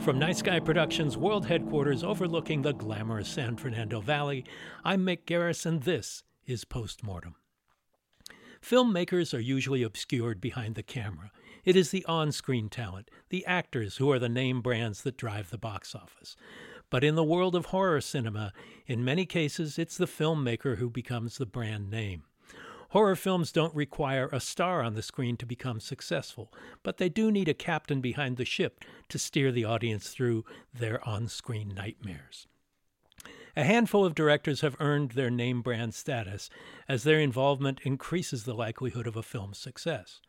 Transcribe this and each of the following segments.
From Nice Guy Productions World Headquarters overlooking the glamorous San Fernando Valley, I'm Mick Garris, and this is Postmortem. Filmmakers are usually obscured behind the camera. It is the on screen talent, the actors, who are the name brands that drive the box office. But in the world of horror cinema, in many cases, it's the filmmaker who becomes the brand name. Horror films don't require a star on the screen to become successful, but they do need a captain behind the ship to steer the audience through their on screen nightmares. A handful of directors have earned their name brand status as their involvement increases the likelihood of a film's success.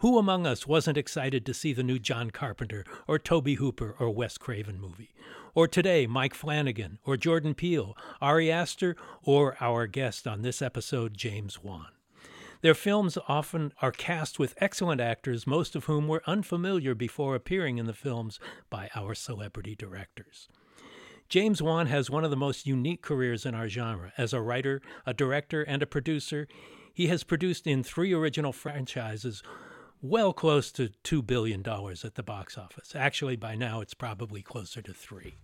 Who among us wasn't excited to see the new John Carpenter or Tobe Hooper or Wes Craven movie? Or today, Mike Flanagan or Jordan Peele, Ari Aster, or our guest on this episode, James Wan. Their films often are cast with excellent actors, most of whom were unfamiliar before appearing in the films by our celebrity directors. James Wan has one of the most unique careers in our genre. As a writer, a director, and a producer, he has produced in three original franchises well close to $2 billion at the box office. Actually, by now, it's probably closer to three.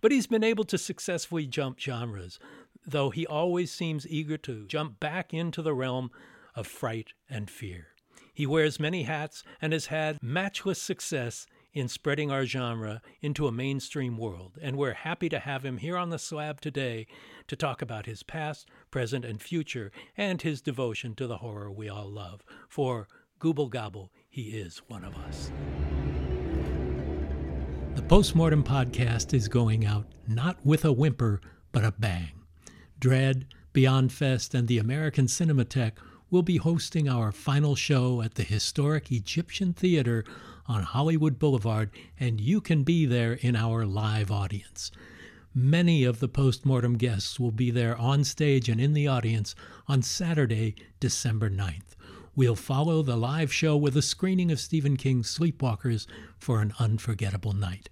But he's been able to successfully jump genres, though he always seems eager to jump back into the realm of fright and fear. He wears many hats and has had matchless success in spreading our genre into a mainstream world, and we're happy to have him here on the slab today to talk about his past, present, and future, and his devotion to the horror we all love. For Gooble Gobble, he is one of us. The Postmortem podcast is going out not with a whimper, but a bang. Dread, Beyond Fest, and the American Cinematheque will be hosting our final show at the historic Egyptian Theater on Hollywood Boulevard, and you can be there in our live audience. Many of the postmortem guests will be there on stage and in the audience on Saturday, December 9th. We'll follow the live show with a screening of Stephen King's Sleepwalkers for an unforgettable night.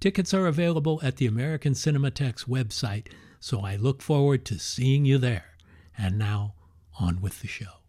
Tickets are available at the American Cinematheque's website, so I look forward to seeing you there. And now, on with the show.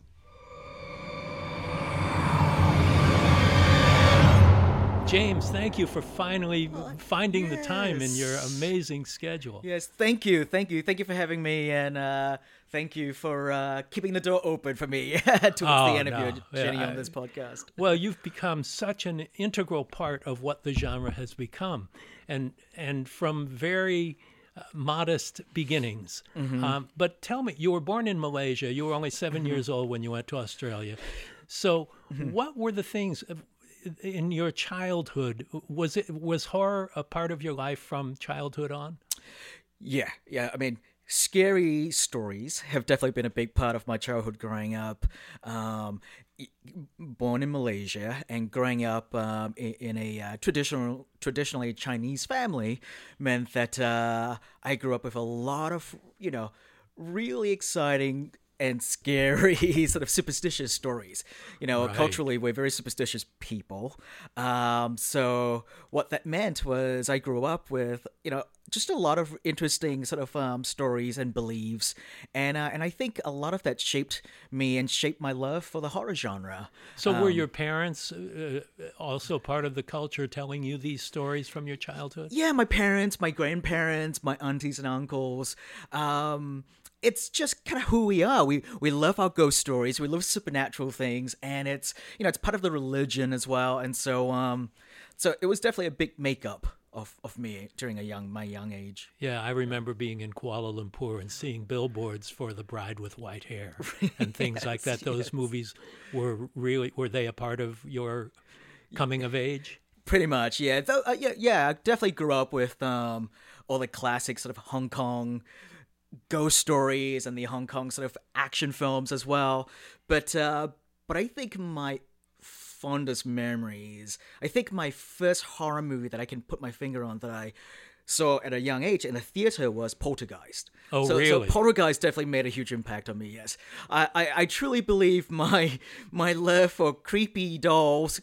James, thank you for finally Oh, finding the time in your amazing schedule. Yes, thank you, thank you, thank you for having me, and uh, thank you for uh, keeping the door open for me towards Oh, the end of your journey Yeah, on this podcast. Well, you've become such an integral part of what the genre has become, and and from very uh, modest beginnings. Mm-hmm. Um, but tell me, you were born in Malaysia. You were only 7 Mm-hmm. years old when you went to Australia. So, what were the things uh, in your childhood? Was it was horror a part of your life from childhood on? Yeah, yeah. I mean, scary stories have definitely been a big part of my childhood growing up. Um, born in Malaysia and growing up um, in, a uh, traditional, traditionally Chinese family meant that uh, I grew up with a lot of, you know, really exciting and scary sort of superstitious stories. You know, right. culturally, we're very superstitious people. Um, so what that meant was I grew up with, you know, just a lot of interesting sort of um, stories and beliefs, and uh, and I think a lot of that shaped me and shaped my love for the horror genre. So um, were your parents uh, also part of the culture, telling you these stories from your childhood? Yeah, my parents, my grandparents, my aunties and uncles. Um, it's just kind of who we are. We we love our ghost stories. We love supernatural things, and it's you know it's part of the religion as well. And so um, so it was definitely a big makeup of, of me during a young my young age. Yeah, I remember being in Kuala Lumpur and seeing billboards for the bride with white hair and things yes, like that. Those yes. movies were really were they a part of your coming of age? Pretty much, yeah. Though, uh, yeah, yeah. I definitely grew up with um, all the classic sort of Hong Kong ghost stories and the Hong Kong sort of action films as well. But uh, but I think my fondest memories, I think my first horror movie that I can put my finger on that I saw at a young age in a theater was Poltergeist. Oh, so, really? So Poltergeist definitely made a huge impact on me. Yes, I, I, I truly believe my my love for creepy dolls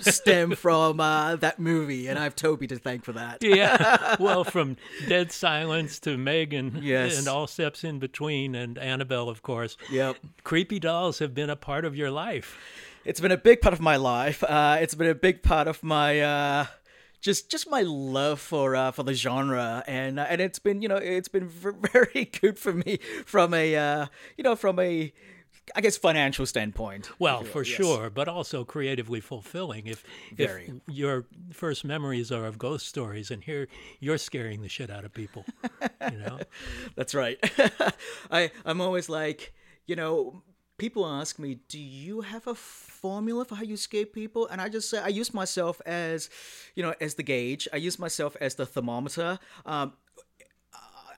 stem from uh, that movie, and I have Tobe to thank for that. yeah, well, from Dead Silence to Megan, yes. and all steps in between, and Annabelle, of course. Yep, creepy dolls have been a part of your life. It's been a big part of my life. Uh, it's been a big part of my. Uh, just just my love for uh, for the genre and uh, and it's been you know it's been very good for me from a uh, you know from a I guess financial standpoint. Well, for yes. sure, but also creatively fulfilling. If Very. if your first memories are of ghost stories, and here you're scaring the shit out of people, you know. That's right. I I'm always like, you know, people ask me, "Do you have a formula for how you scare people?" And I just say I use myself as, you know, as the gauge. I use myself as the thermometer. Um,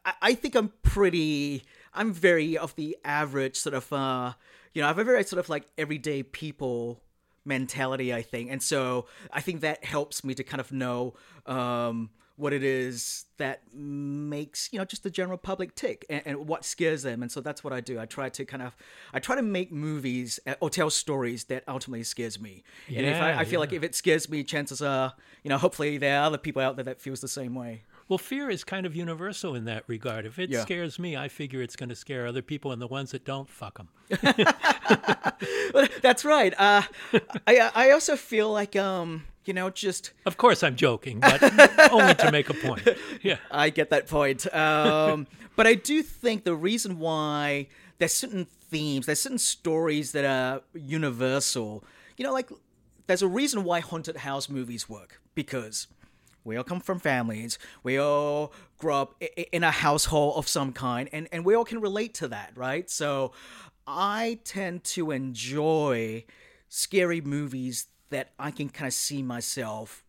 I, I think I'm pretty. I'm very of the average sort of. Uh, you know, I have a very sort of like everyday people mentality. I think, and so I think that helps me to kind of know. Um, what it is that makes you know just the general public tick and, and, what scares them and so that's what i do i try to kind of i try to make movies uh, or tell stories that ultimately scares me yeah, and if I, I feel yeah. like if it scares me chances are you know hopefully there are other people out there that feels the same way well, fear is kind of universal in that regard. If it yeah. scares me, I figure it's going to scare other people, and the ones that don't, fuck them. That's right. Uh, I I also feel like um, you know, just. Of course, I'm joking, but only to make a point. Yeah. I get that point. Um, but I do think the reason why there's certain themes, there's certain stories that are universal. You know, like there's a reason why haunted house movies work because we all come from families. We all grow up in a household of some kind, and, and we all can relate to that, right? So I tend to enjoy scary movies that I can kind of see myself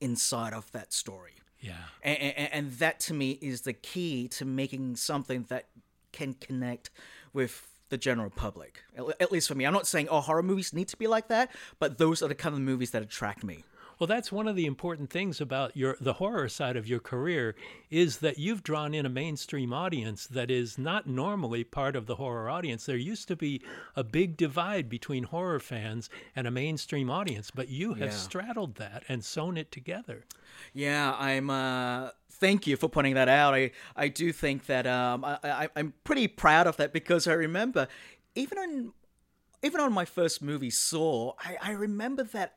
inside of that story. Yeah. And, and, and, that to me is the key to making something that can connect with the general public. At least for me. I'm not saying, oh, horror movies need to be like that, but those are the kind of movies that attract me. Well, that's one of the important things about your the horror side of your career is that you've drawn in a mainstream audience that is not normally part of the horror audience. There used to be a big divide between horror fans and a mainstream audience, but you have yeah. straddled that and sewn it together. Yeah, I'm. Uh, thank you for pointing that out. I I do think that um, I, I I'm pretty proud of that because I remember even on even on my first movie Saw, I, I remember that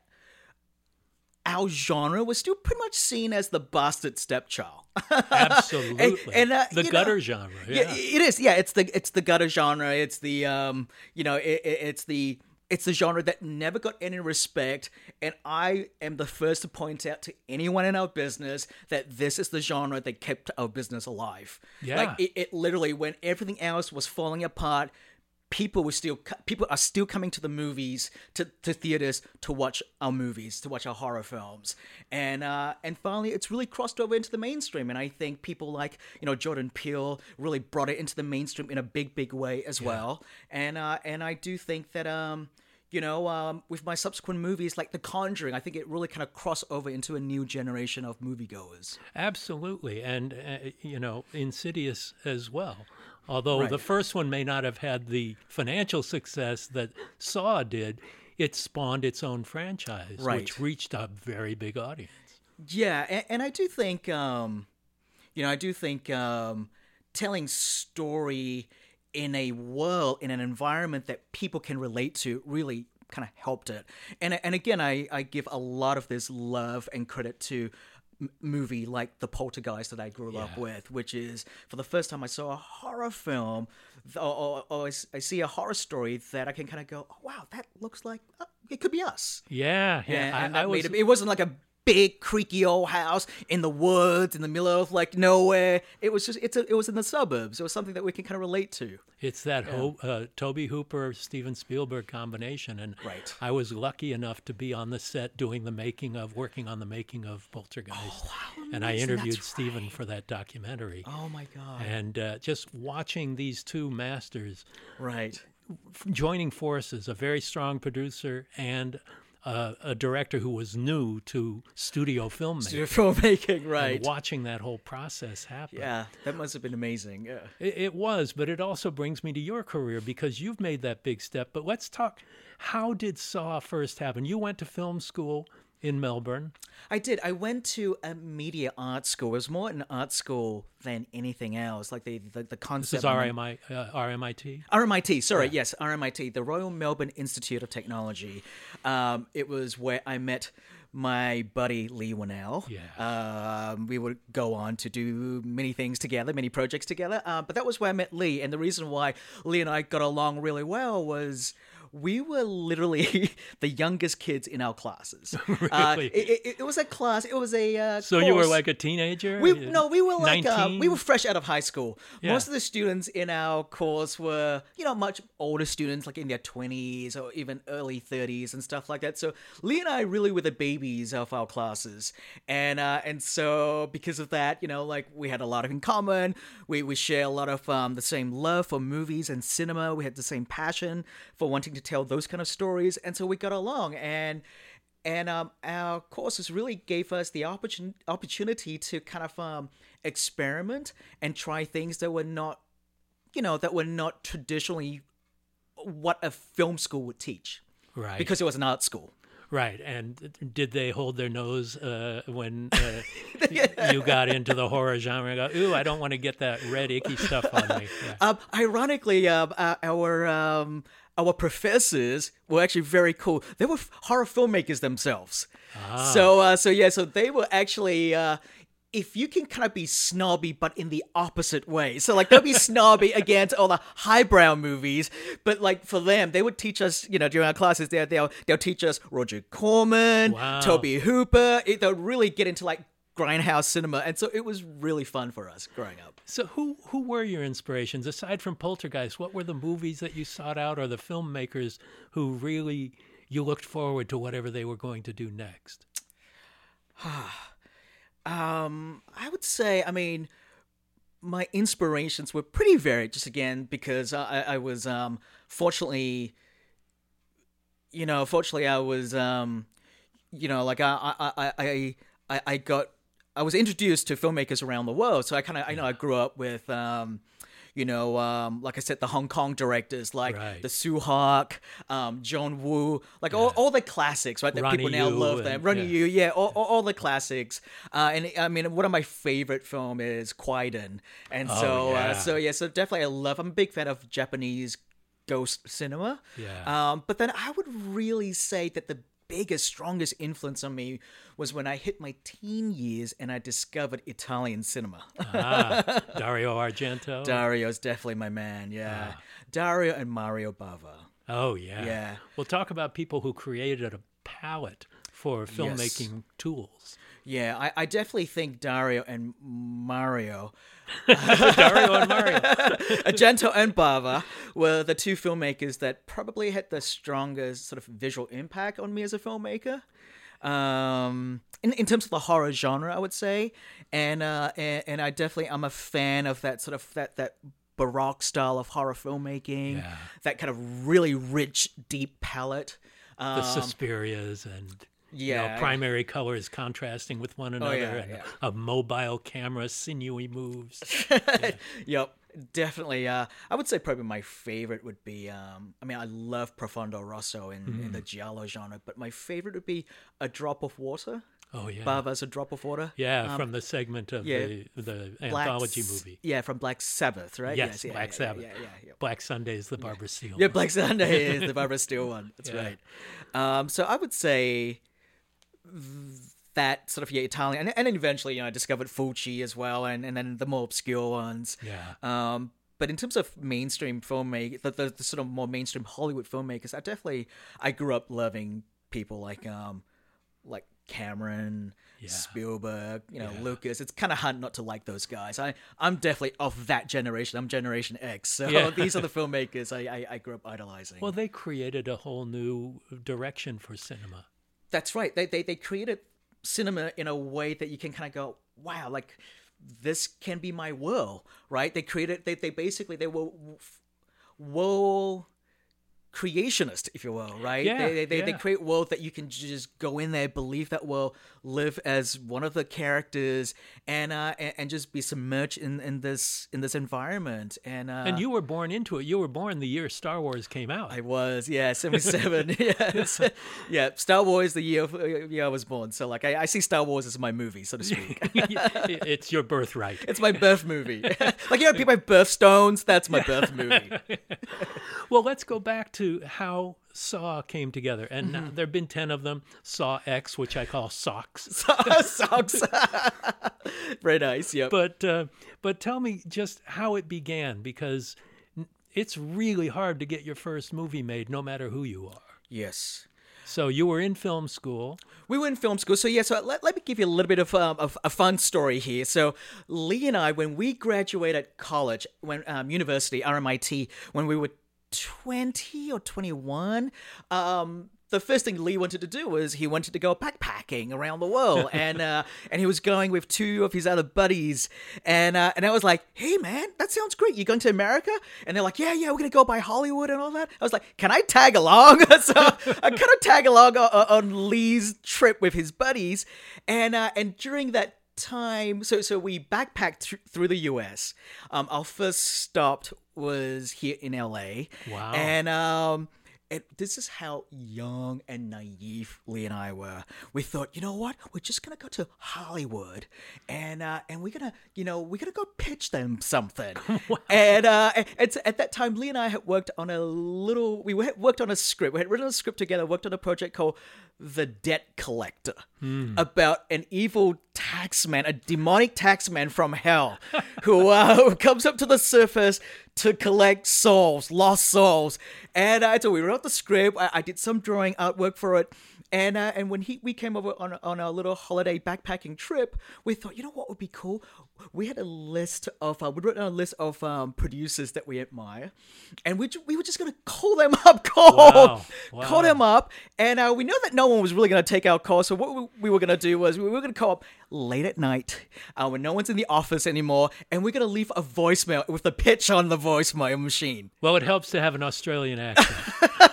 our genre was still pretty much seen as the bastard stepchild. Absolutely, and, and uh, the gutter know, genre. Yeah. yeah. it is. Yeah, it's the it's the gutter genre. It's the um, you know, it, it, it's the it's the genre that never got any respect, and I am the first to point out to anyone in our business that this is the genre that kept our business alive. Yeah, like it, it literally when everything else was falling apart people were still people are still coming to the movies to, to theaters to watch our movies to watch our horror films. And uh, and finally it's really crossed over into the mainstream. And I think people like you know Jordan Peele really brought it into the mainstream in a big big way as well. And uh, and I do think that um you know um, with my subsequent movies like The Conjuring I think it really kind of crossed over into a new generation of moviegoers. Absolutely, and uh, you know, Insidious as well. Although Right. the first one may not have had the financial success that Saw did, it spawned its own franchise, Right. which reached a very big audience. Yeah, and, and I do think, um, you know, I do think um, telling story in a world, in an environment that people can relate to, really kind of helped it. And and again, I I give a lot of this love and credit to m- movie like the poltergeist that i grew up with which is for the first time i saw a horror film or, or, or I I see a horror story that i can kind of go oh, wow that looks like uh, it could be us Yeah, yeah. yeah, and I, I was, it, it wasn't like a big creaky old house in the woods in the middle of like nowhere. It was just it's a, it was in the suburbs. It was something that we can kind of relate to. It's that Ho- uh, Tobe Hooper Steven Spielberg combination, and Right. I was lucky enough to be on the set doing the making of, working on the making of Poltergeist, oh, wow, and I interviewed That's Steven right. for that documentary. Oh my god! And uh, just watching these two masters right. f- joining forces, a very strong producer and uh, a director who was new to studio filmmaking, Your filmmaking, right? watching that whole process happen. Yeah, that must have been amazing. Yeah. It, it was, but it also brings me to your career because you've made that big step. But let's talk. How did Saw first happen? You went to film school in Melbourne. I did. I went to a media art school. It was more an art school than anything else. Like the the, the This concept. is RMI, uh, RMIT. RMIT, sorry, yes, RMIT, the Royal Melbourne Institute of Technology. Um, it was where I met my buddy Leigh Whannell. Yeah. Um, we would go on to do many things together, many projects together. Uh, but that was where I met Leigh, and the reason why Leigh and I got along really well was. We were literally the youngest kids in our classes. Uh, it, it, it was a class. It was a. Uh, So you were like a teenager? we no, we were like uh, we were fresh out of high school. Yeah. Most of the students in our course were you know much older students, like in their twenties or even early thirties and stuff like that. So Leigh and I really were the babies of our classes, and uh, and so because of that, you know, like we had a lot of in common. We we share a lot of um, the same love for movies and cinema. We had the same passion for wanting to tell those kind of stories, and so we got along and and um, our courses really gave us the opportun- opportunity to kind of um, experiment and try things that were not you know that were not traditionally what a film school would teach right. because it was an art school Right, and did they hold their nose uh, when uh, y- you got into the horror genre? and Go, ooh, I don't want to get that red icky stuff on me. Yeah. um, ironically um, uh, our um, our professors were actually very cool. They were horror filmmakers themselves. So uh, so yeah so they were actually uh, if you can kind of be snobby but in the opposite way. So like they'll be snobby against all the highbrow movies but like for them they would teach us you know during our classes they'll they'll, they'll teach us roger corman Wow. tobe hooper. It, they'll really get into like grindhouse cinema and so it was really fun for us growing up So, who who were your inspirations aside from Poltergeist? What were the movies that you sought out, or the filmmakers who really you looked forward to whatever they were going to do next? Um, I would say, I mean, my inspirations were pretty varied. Just again because I, I was um, fortunately, you know, fortunately I was um, you know, like I I I I I, I got I was introduced to filmmakers around the world, so I kind of I know I grew up with um. You know, um, like I said, the Hong Kong directors like Right. the Tsui Hark, um, John Woo, like all, all the classics, right? That Ronnie people now Yu love them. Ronnie yeah. Yu, yeah, all, all, all the classics. Uh, and I mean, one of my favorite film is Kwaidan, and so Oh, yeah. uh, so yeah, so definitely I love. I'm a big fan of Japanese ghost cinema. Yeah. Um, but then I would really say that the biggest, strongest influence on me was when I hit my teen years and I discovered Italian cinema. Ah, Dario Argento. Dario's definitely my man. Yeah, Dario and Mario Bava. oh yeah. Yeah. We'll talk about people who created a palette for filmmaking tools. Yeah, I, I definitely think Dario and Mario, Dario and Mario. Argento and Bava, were the two filmmakers that probably had the strongest sort of visual impact on me as a filmmaker. Um, in, in terms of the horror genre, I would say, and uh, and, and I definitely I'm a fan of that sort of that that baroque style of horror filmmaking, Yeah. that kind of really rich, deep palette. the Um, Suspirias and yeah. Oh, know, primary colors contrasting with one another yeah, and yeah. a mobile camera, sinewy moves. Yep, definitely. Uh, I would say probably my favorite would be. Um, I mean, I love Profondo Rosso in, in Mm. the giallo genre, but my favorite would be A Drop of Water. Oh yeah, Bava's A Drop of Water. yeah, from the segment of Um, yeah, the the Black anthology S- movie. Yeah, from Black Sabbath, right? Yes, yeah, Black yeah, Sabbath. Yeah, yeah, yeah. Black Sunday's the Barbara Steele. Yeah. Black Sunday is the Barbara Steele one. That's Yeah. right. Um, so I would say that sort of yeah Italian, and, and then eventually you know I discovered Fulci as well, and, and then the more obscure ones. Yeah. Um, but in terms of mainstream filmmaking, the, the, the sort of more mainstream Hollywood filmmakers, I definitely I grew up loving people like um like Cameron, Yeah. Spielberg, you know Yeah. Lucas. It's kind of hard not to like those guys. I I'm definitely of that generation. I'm Generation X, so Yeah. these are the filmmakers I, I I grew up idolizing. Well, they created a whole new direction for cinema. That's right. They they they created cinema in a way that you can kind of go, wow, like this can be my world, right? They created they they basically they were world creationist, if you will, right? Yeah, they, they, they, they create world that you can just go in there, believe that world, live as one of the characters, and uh, and, and just be submerged in, in this in this environment. And uh, And you were born into it. You were born the year Star Wars came out. I was, yeah, seventy seven. yes, yeah. Star Wars, the year uh, year I was born. So like, I, I see Star Wars as my movie, so to speak. it's your birthright. it's my birth movie. like you know, people have birthstones. That's my birth movie. Well, let's go back to how Saw came together. And Mm-hmm. there have been 10 of them. Saw X, which I call Socks. Socks. Very nice. Yep. But uh, but tell me just how it began because it's really hard to get your first movie made no matter who you are. yes. So you were in film school. We were in film school, so yeah. So let, let me give you a little bit of, um, of a fun story here. So Leigh and I, when we graduated college, when um, university RMIT, when we were twenty or twenty one, um, the first thing Leigh wanted to do was he wanted to go backpacking around the world, and uh, and he was going with two of his other buddies, and uh, and I was like, hey man, that sounds great. You're going to America? And they're like, yeah, yeah, we're gonna go by Hollywood and all that. I was like, can I tag along? so I kind of tag along on, on Leigh's trip with his buddies, and uh, and during that time so so we backpacked thr- through the US um our first stop was here in LA Wow. and um it, this is how young and naive Leigh and I were. We thought, you know what? We're just gonna go to Hollywood, and uh, and we're gonna, you know, we're gonna go pitch them something. And uh, and- and at that time, Leigh and I had worked on a little. We had worked on a script. We had written a script together. Worked on a project called The Debt Collector, about an evil taxman, a demonic taxman from hell, who uh, who comes up to the surface to collect souls, lost souls. And uh, so we wrote the script. I, I did some drawing artwork for it. And uh, and when he we came over on on our little holiday backpacking trip, we thought, you know what would be cool? We had a list of uh, we wrote down a list of um, producers that we admire, and we we were just gonna call them up, call Wow. call them up, and uh, we know that no one was really gonna take our call. So what we, we were gonna do was we were gonna call up late at night uh, when no one's in the office anymore, and we're gonna leave a voicemail with the pitch on the voicemail machine. Well, it helps to have an Australian accent.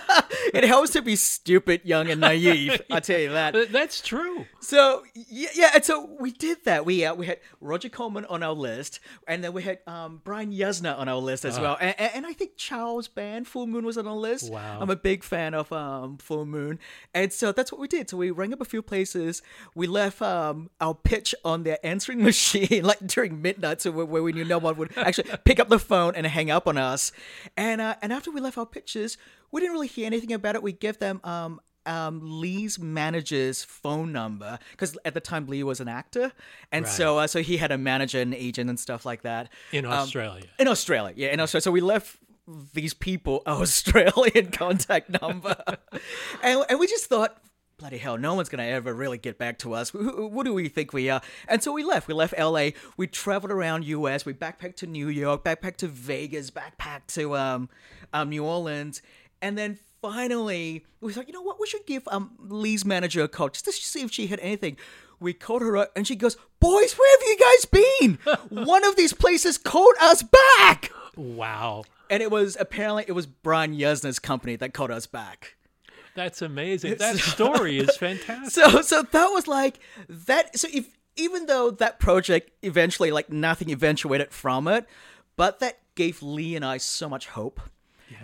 It helps to be stupid, young, and naive. I tell you that. That's true. So yeah, yeah, and so we did that. We uh, we had Roger Corman on our list, and then we had um, Brian Yuzna on our list as well, and, and, and I think Charles Band Full Moon was on our list. Wow. I'm a big fan of um, Full Moon, and so that's what we did. So we rang up a few places. We left um, our pitch on their answering machine, like during midnight, so where, where we knew no one would actually pick up the phone and hang up on us. And uh, and after we left our pitches, we didn't really hear anything about it. We gave them um, um, Leigh's manager's phone number because at the time Leigh was an actor, and so uh, so he had a manager and agent and stuff like that In Um, Australia. in Australia, yeah, in Australia. So we left these people our Australian contact number, and and we just thought. bloody hell, no one's gonna ever really get back to us. Who, who do we think we are? And so we left. We left LA. We traveled around US. We backpacked to New York, backpacked to Vegas, backpacked to um, um New Orleans, and then finally we thought, you know what, we should give um Leigh's manager a call just to see if she had anything. We called her up and she goes, Boys, where have you guys been? One of these places called us back. Wow. And it was apparently it was Brian Yuzna's company that called us back. That's amazing. That story is fantastic. So so that was like that so if even though that project eventually like nothing eventuated from it, but that gave Leigh and I so much hope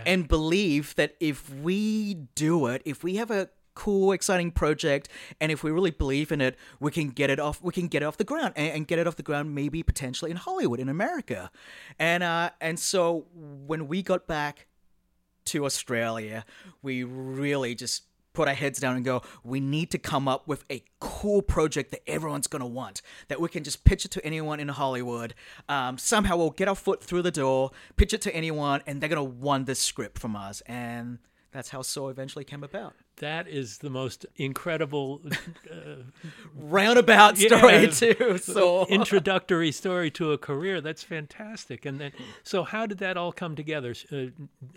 and believe that if we do it, if we have a cool, exciting project, and if we really believe in it, we can get it off. We can get it off the ground and, and get it off the ground, maybe potentially in Hollywood, in America, and uh, and so when we got back to Australia, we really just put our heads down and go, we need to come up with a cool project that everyone's going to want, that we can just pitch it to anyone in Hollywood. Um, somehow we'll get our foot through the door, pitch it to anyone, and they're going to want this script from us. And that's how Saw eventually came about. That is the most incredible Roundabout story Yeah. to Saw. introductory story to a career. That's fantastic. And then, so how did that all come together? Uh,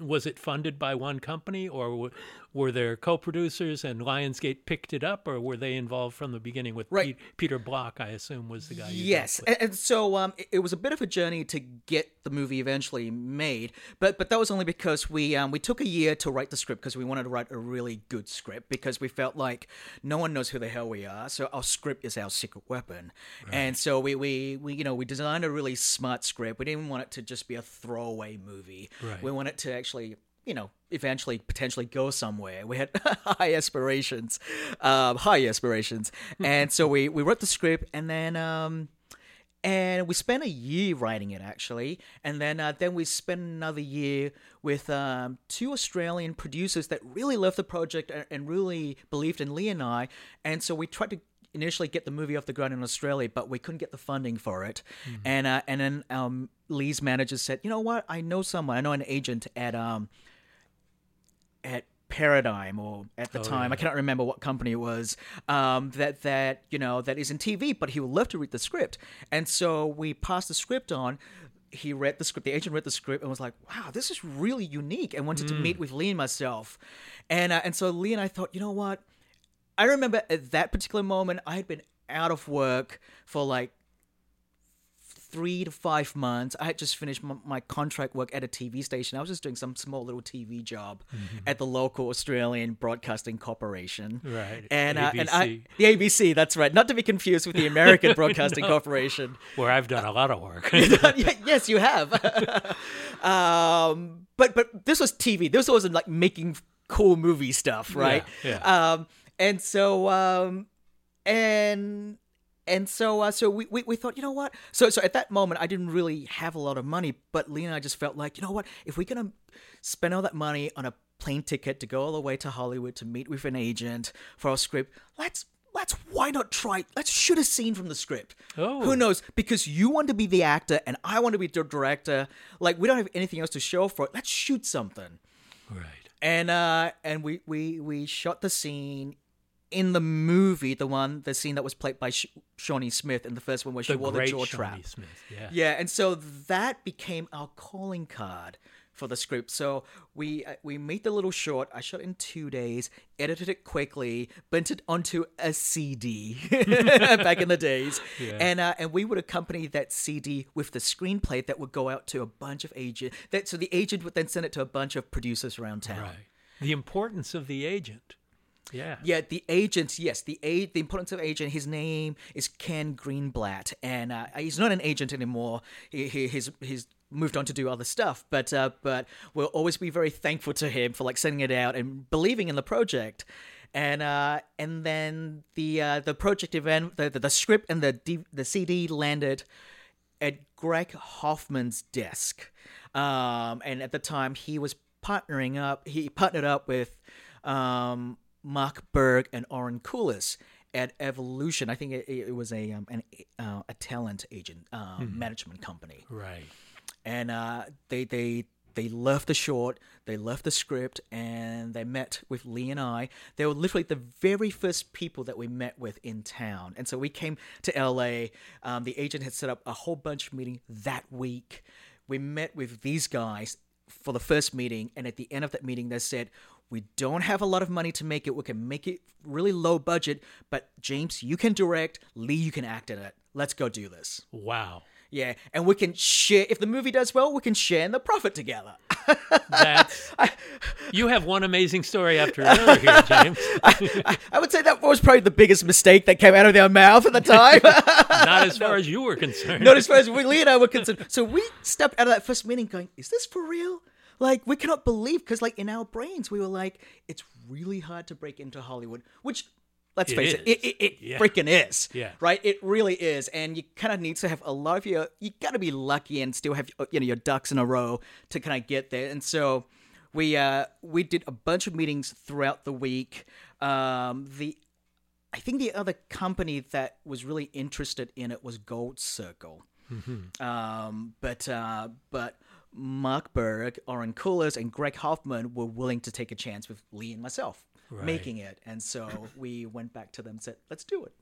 was it funded by one company, or were there co-producers and Lionsgate picked it up, or were they involved from the beginning with Right. Pe- Peter Block? I assume was the guy. Yes, and, and so um, it, it was a bit of a journey to get the movie eventually made, but but that was only because we um, we took a year to write the script because we wanted to write a really good script because we felt like no one knows who the hell we are, so our script is our secret weapon, and so we, we we you know we designed a really smart script. We didn't want it to just be a throwaway movie. Right. We want it to actually you know, eventually potentially go somewhere. We had high aspirations, um, high aspirations, and so we we wrote the script, and then um, and we spent a year writing it actually, and then uh, then we spent another year with um, two Australian producers that really loved the project and, and really believed in Leigh and I, and so we tried to initially get the movie off the ground in Australia, but we couldn't get the funding for it. And uh, and then um, Leigh's manager said, you know what, I know someone, I know an agent at um at Paradigm or at the Oh, time yeah. I cannot remember what company it was um, that that you know that is in TV, but he would love to read the script, and so we passed the script on. He read the script. The agent read the script and was like, "Wow, this is really unique," and wanted to meet with Leigh and myself, and uh, and so Leigh and I thought, you know what? I remember at that particular moment, I had been out of work for like three to five months. I had just finished my, my contract work at a TV station. I was just doing some small little TV job at the local Australian Broadcasting Corporation. Right, And, uh, and I, the ABC, that's right. Not to be confused with the American Broadcasting Corporation. where I've done a lot of work. Yes, you have. um, but but this was TV. This wasn't like making cool movie stuff, right? Yeah, Um, and so um, and and so uh, so we, we we thought, you know what? So so at that moment, I didn't really have a lot of money, but Lee and I just felt like, you know what? If we're gonna spend all that money on a plane ticket to go all the way to Hollywood to meet with an agent for our script, let's. Let's why not try? Let's shoot a scene from the script. Oh. Who knows? Because you want to be the actor and I want to be the director. Like we don't have anything else to show for it. Let's shoot something right. and uh and we we we shot the scene in the movie the one the scene that was played by Sh- Shawnee Smith in the first one where she The wore the jaw trap. Yeah. yeah and so that became our calling card for the script so we uh, we made the little short i shot it in two days edited it quickly bent it onto a cd back in the days and uh, and we would accompany that cd with the screenplay that would go out to a bunch of agent that so the agent would then send it to a bunch of producers around town Right. The importance of the agent. Yeah. yeah, the agent. Yes, the a the importance of agent. His name is Ken Greenblatt, and uh, he's not an agent anymore. He, he he's he's moved on to do other stuff. But uh, but we'll always be very thankful to him for like sending it out and believing in the project. And uh, and then the uh, the project event, the, the the script and the D, the CD landed at Gregg Hoffman's desk. Um, and at the time, he was partnering up. He partnered up with um, Mark Burg and Oren Koules at Evolution. I think it, it was a um, an, uh, a talent agent um, management company Right. and uh, they they they loved the short, they left the script, and they met with Lee and I. They were literally the very first people that we met with in town. And so we came to LA. Um, the agent had set up a whole bunch of meetings that week. We met with these guys for the first meeting, and at the end of that meeting, they said, we don't have a lot of money to make it. We can make it really low budget, but James, you can direct. Leigh, you can act in it. Let's go do this. Wow. Yeah, and we can share. If the movie does well, we can share in the profit together. That's you have one amazing story after another here, James. I, I would say that was probably the biggest mistake that came out of their mouth at the time. Not as far as you were concerned. Not as far as we, Leigh and I were concerned. So we stepped out of that first meeting going, is this for real? Like, we cannot believe, because, like, in our brains, we were like, it's really hard to break into Hollywood, which, let's It face it, is. it, it, it Yeah. freaking is. Yeah. Right? It really is. And you kind of need to have a lot of your, you got to be lucky and still have, you know, your ducks in a row to kind of get there. And so we, uh, we did a bunch of meetings throughout the week. Um, the, I think the other company that was really interested in it was Gold Circle. Um, but uh, but Mark Burg, Oren Koules, and Gregg Hoffman were willing to take a chance with Leigh and myself making it, and so we went back to them and said, "Let's do it."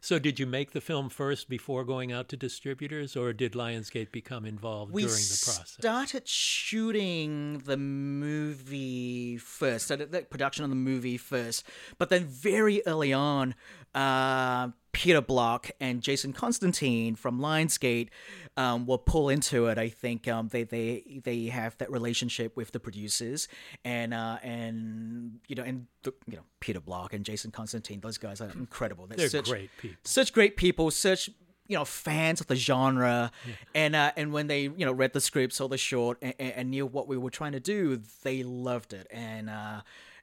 So, did you make the film first before going out to distributors, or did Lionsgate become involved we during the process? We started shooting the movie first, started the production of the movie first, but then very early on, uh, Peter Block and Jason Constantine from Lionsgate um, will pull into it. I think um, they they they have that relationship with the producers, and uh, and you know and the, you know Peter Block and Jason Constantine. Those guys are incredible. They're such, great people. such great people, such you know fans of the genre, and uh, and when they you know read the script, saw the short, and, and knew what we were trying to do, they loved it, and uh,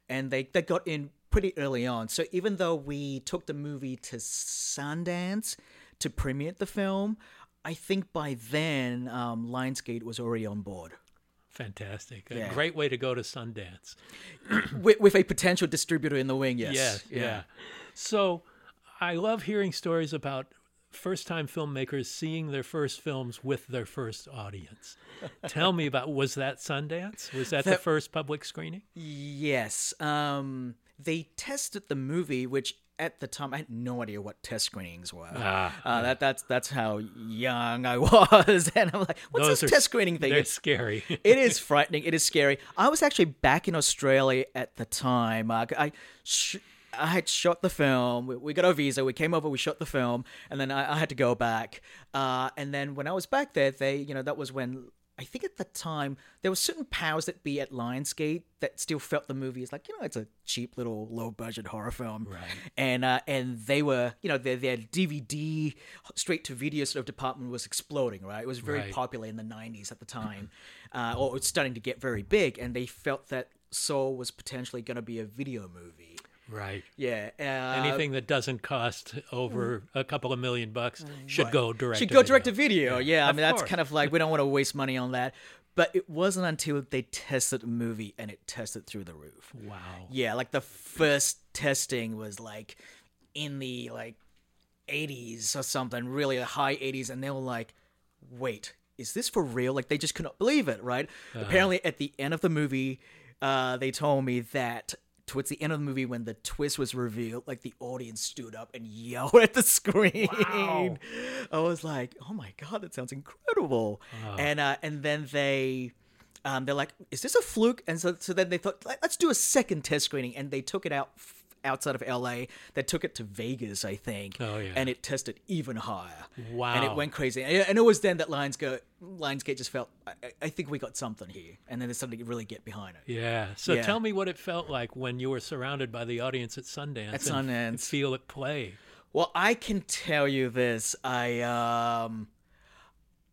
and they they got in pretty early on. So even though we took the movie to Sundance to premiere the film, I think by then um, Lionsgate was already on board Fantastic. A Yeah. great way to go to Sundance. with, with a potential distributor in the wing. Yes, Yes, yeah. So I love hearing stories about first time filmmakers seeing their first films with their first audience. Tell me about was that Sundance? Was that, the first public screening? Yes. Um, they tested the movie, which at the time I had no idea what test screenings were. Ah, uh, that that's that's how young I was, and I'm like, what's Those this are test screening thing? It's- scary. it is frightening. It is scary. I was actually back in Australia at the time. Uh, I sh- I had shot the film. We, we got our visa. We came over. We shot the film, and then I, I had to go back. Uh, and then when I was back there, they you know that was when. I think at the time there were certain powers that be at Lionsgate that still felt the movie is like you know it's a cheap little low budget horror film, Right. And uh, and they were you know their their DVD straight to video sort of department was exploding, right? It was very Right. popular in the 90s at the time, uh, or it's starting to get very big, and they felt that Saw was potentially going to be a video movie. Right. Yeah. Uh, Anything that doesn't cost over a couple of million bucks should go direct. should to go video. direct to video. Yeah, I Of mean, that's course. kind of like, we don't want to waste money on that. But it wasn't until they tested the movie and it tested through the roof. Wow. Yeah, like the first testing was like in the like 80s or something, really the high 80s, and they were like, "Wait, is this for real?" Like they just could not believe it, right? Apparently, at the end of the movie, uh, they told me that towards the end of the movie, when the twist was revealed, like the audience stood up and yelled at the screen. I was like, "Oh my god, that sounds incredible!" And uh, and then they um, they're like, "Is this a fluke?" And so, so then they thought, "Let- "Let's do a second test screening," and they took it out f- outside of LA. They took it to Vegas, I think. Oh, yeah. And it tested even higher. Wow. And it went crazy. And it was then that Lionsgate, Lionsgate just felt, I, I- think we got something here, and then there's something to really get behind it. Yeah. So Yeah. tell me what it felt like when you were surrounded by the audience at Sundance. At and- and Sundance. feel it play. Well, I can tell you this. I um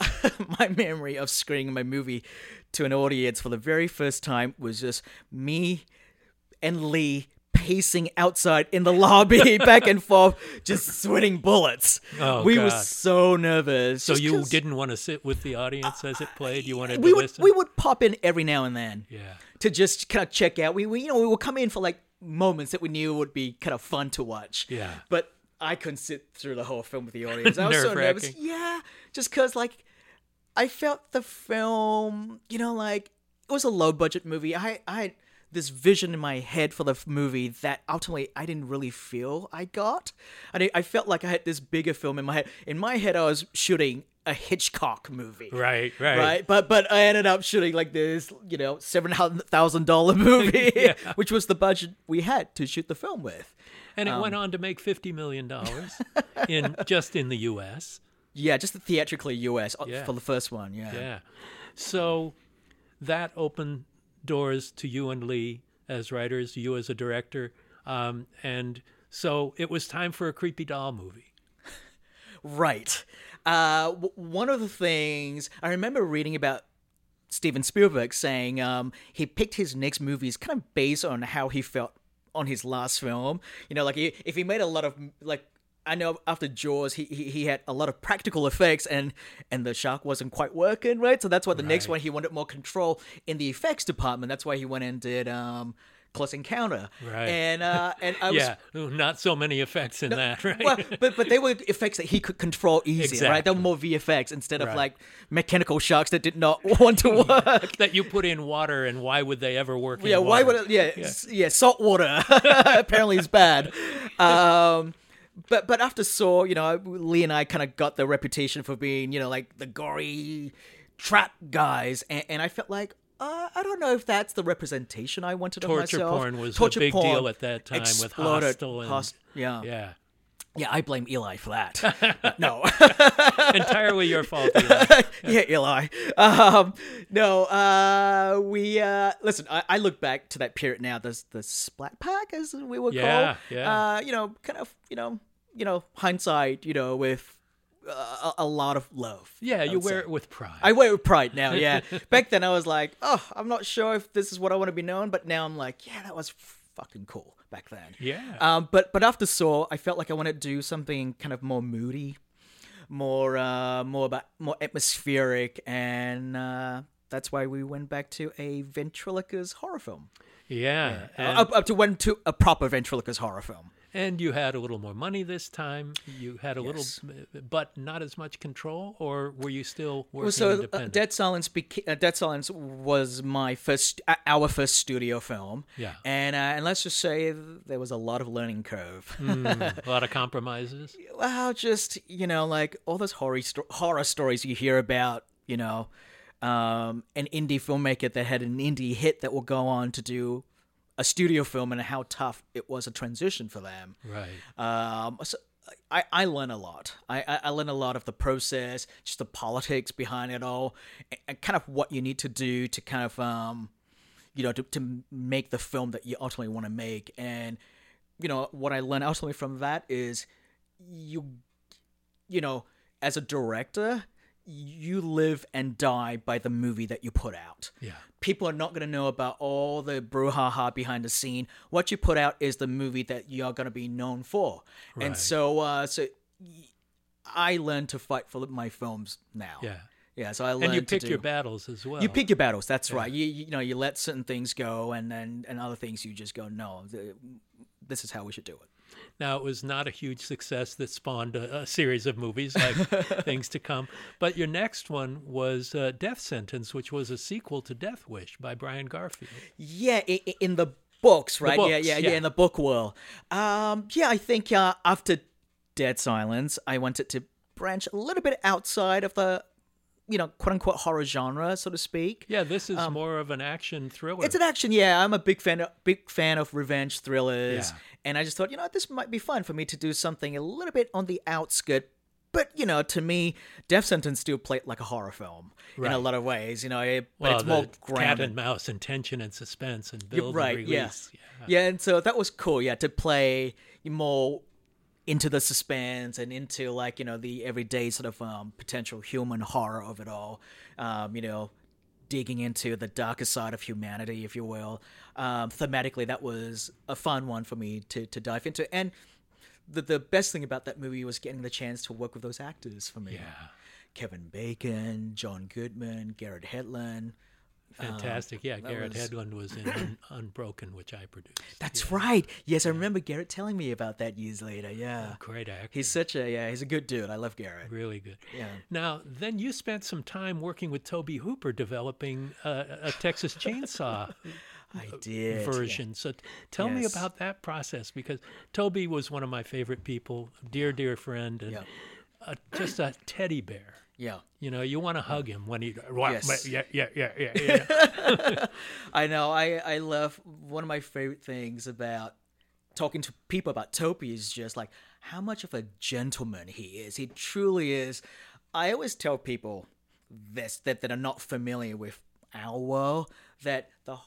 my memory of screening my movie to an audience for the very first time was just me and Leigh pacing outside in the lobby back and forth just sweating bullets. Oh, we were so nervous. So you didn't want to sit with the audience as it played. You wanted we to would listen. we would pop in every now and then. Yeah. To just kind of check out. We, we you know we would come in for like moments that we knew would be kind of fun to watch. Yeah. But I couldn't sit through the whole film with the audience. I was so nervous. Yeah, just because like I felt the film, you know, like it was a low budget movie. I I this vision in my head for the f- movie that ultimately I didn't really feel I got. I I felt like I had this bigger film in my head. In my head, I was shooting a Hitchcock movie. Right, right. Right, but but I ended up shooting like this, you know, seven thousand dollar movie, Yeah. which was the budget we had to shoot the film with. And it Um, went on to make fifty million dollars in just in the U.S. Yeah, just theatrically U.S. uh, Yeah. for the first one. Yeah. Yeah. So that opened doors to you and Leigh as writers, you as a director, um, and so it was time for a creepy doll movie. Right. Uh, w- one of the things I remember reading about Steven Spielberg saying um, he picked his next movies kind of based on how he felt on his last film. You know, like he, if he made a lot of like. I know after Jaws, he, he he had a lot of practical effects, and and the shark wasn't quite working, right? So that's why the next one he wanted more control in the effects department. That's why he went and did um, Close Encounter, Right. And uh, and I was yeah, not so many effects in that, right? well, but but they were effects that he could control easy, right? They were more VFX instead of Right. like mechanical sharks that did not want to work. that you put in water, and why would they ever work? yeah, in why water? would it, yeah, s- yeah, salt water apparently is bad. Um but but after Saw, you know, Leigh and I kind of got the reputation for being, you know, like the gory trap guys, and, and I felt like uh, I don't know if that's the representation I wanted Torture of myself. porn was a big porn deal at that time with exploded. Hostel and- Host- yeah. Yeah, yeah, I blame Eli for that. no. entirely your fault. Eli. yeah, Eli. Um, no, uh, we uh, listen. I, I look back to that period now. The the Splat Pack, as we were Yeah, called. yeah. Uh, you know, kind of, you know, you know, hindsight. You know, with uh, a, a lot of love. Yeah, you wear say. it with pride. I wear it with pride now. Yeah. Back then, I was like, oh, I'm not sure if this is what I want to be known. But now I'm like, yeah, that was fucking cool back then. Yeah. Um, but but after Saw, I felt like I wanted to do something kind of more moody, more uh, more about more atmospheric, and uh, that's why we went back to a ventriloquist horror film. yeah, and, up, up to went to a proper ventriloquist horror film. And you had a little more money this time. You had a Yes. little, but not as much control, or were you still working Well, so uh. Dead Silence, beca- uh, Dead Silence was my first, uh, our first studio film. Yeah. and uh, and let's just say there was a lot of learning curve. Mm, a lot of compromises. well, just you know, like all those horror sto- horror stories you hear about, you know, um, an indie filmmaker that had an indie hit that will go on to do a studio film and how tough it was a transition for them. Right. Um, so I, I learn a lot. I, I, I learn a lot of the process, just the politics behind it all, and, and kind of what you need to do to kind of, um, you know, to, to make the film that you ultimately want to make. And, you know, what I learned ultimately from that is you, you know, as a director, you live and die by the movie that you put out Yeah. people are not going to know about all the brouhaha behind the scene. What you put out is the movie that you're going to be known for. Right. And so, uh, so I learned to fight for my films now. Yeah. Yeah. So I learned And you to pick do- your battles as well. You pick your battles. That's right. You, you know, you let certain things go, and then and other things you just go, no, th- this is how we should do it. Now, it was not a huge success that spawned a, a series of movies like Things to Come. But your next one was uh, Death Sentence, which was a sequel to Death Wish by Brian Garfield. Yeah, in the books, right? yeah, books, yeah, yeah, yeah. in the book world. Um, yeah, I think uh, after Dead Silence, I wanted to branch a little bit outside of the, you know, quote unquote horror genre, so to speak. Yeah, this is more of an action thriller. Um, It's an action, yeah. I'm a big fan, of, big fan of revenge thrillers, Yeah. and I just thought, you know, this might be fun for me to do something a little bit on the outskirt. But you know, to me, Death Sentence still played like a horror film in a lot of ways. You know, it, but well, it's more the cat and mouse and tension and suspense and You're build right, and yeah. release. yeah. and so that was cool. Yeah, to play more into the suspense and into like you know the everyday sort of um, potential human horror of it all. Um, you know, digging into the darker side of humanity, if you will. Um, thematically, that was a fun one for me to to dive into, and the the best thing about that movie was getting the chance to work with those actors for me. Yeah. Kevin Bacon, John Goodman, Garrett Hedlund. Fantastic. yeah, Garrett was- Hedlund was in Un- Unbroken, which I produced. That's Yeah. right. Yes, I remember Garrett telling me about that years later. Yeah. Great actor. He's such a yeah, he's a good dude. I love Garrett. really good. Yeah. Now, then you spent some time working with Tobe Hooper developing uh, a Texas Chainsaw I did. yeah. version. So t- tell me about that process because Tobe was one of my favorite people, dear, dear friend, and Yeah. uh, just a teddy bear. Yeah. You know, you want to hug him when he. Yes. Yeah, yeah, yeah, yeah. yeah. I know. I I love one of my favorite things about talking to people about Tobe is just like how much of a gentleman he is. He truly is. I always tell people this that, that are not familiar with our world that the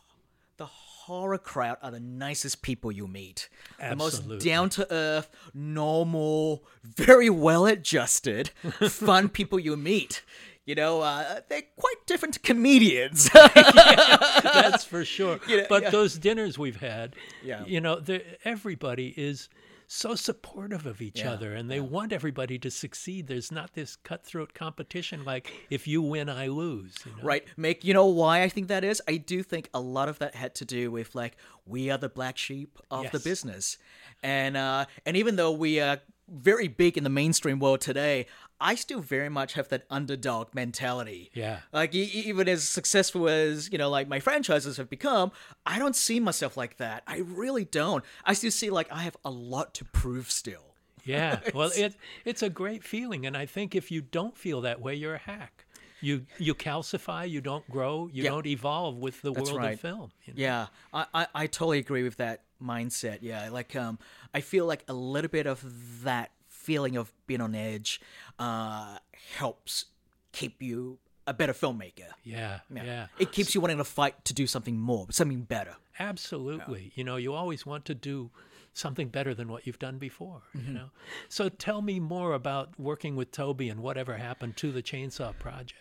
the horror crowd are the nicest people you meet. The most down to earth, normal, very well adjusted, fun people you meet. You know, uh, they're quite different to comedians. That's for sure. know, but yeah. those dinners we've had, Yeah. you know, everybody is so supportive of each Yeah, other and they want everybody to succeed. There's not this cutthroat competition like if you win, I lose. You know? Right. Make you know why I think that is? I do think a lot of that had to do with like we are the black sheep of the business. And uh and even though we are very big in the mainstream world today, I still very much have that underdog mentality. Yeah. Like even as successful as, you know, like my franchises have become, I don't see myself like that. I really don't. I still see like I have a lot to prove still. Yeah. Well, it it's a great feeling, and I think if you don't feel that way, you're a hack. You you calcify, you don't grow, you Yeah. don't evolve with the That's world right. of film. you know? Yeah, I, I, I totally agree with that mindset. Yeah, like um, I feel like a little bit of that feeling of being on edge uh, helps keep you a better filmmaker. Yeah. Yeah. It keeps you wanting to fight to do something more, something better. Absolutely. You know, you always want to do something better than what you've done before, Mm-hmm. you know. So tell me more about working with Tobe and whatever happened to the Chainsaw Project.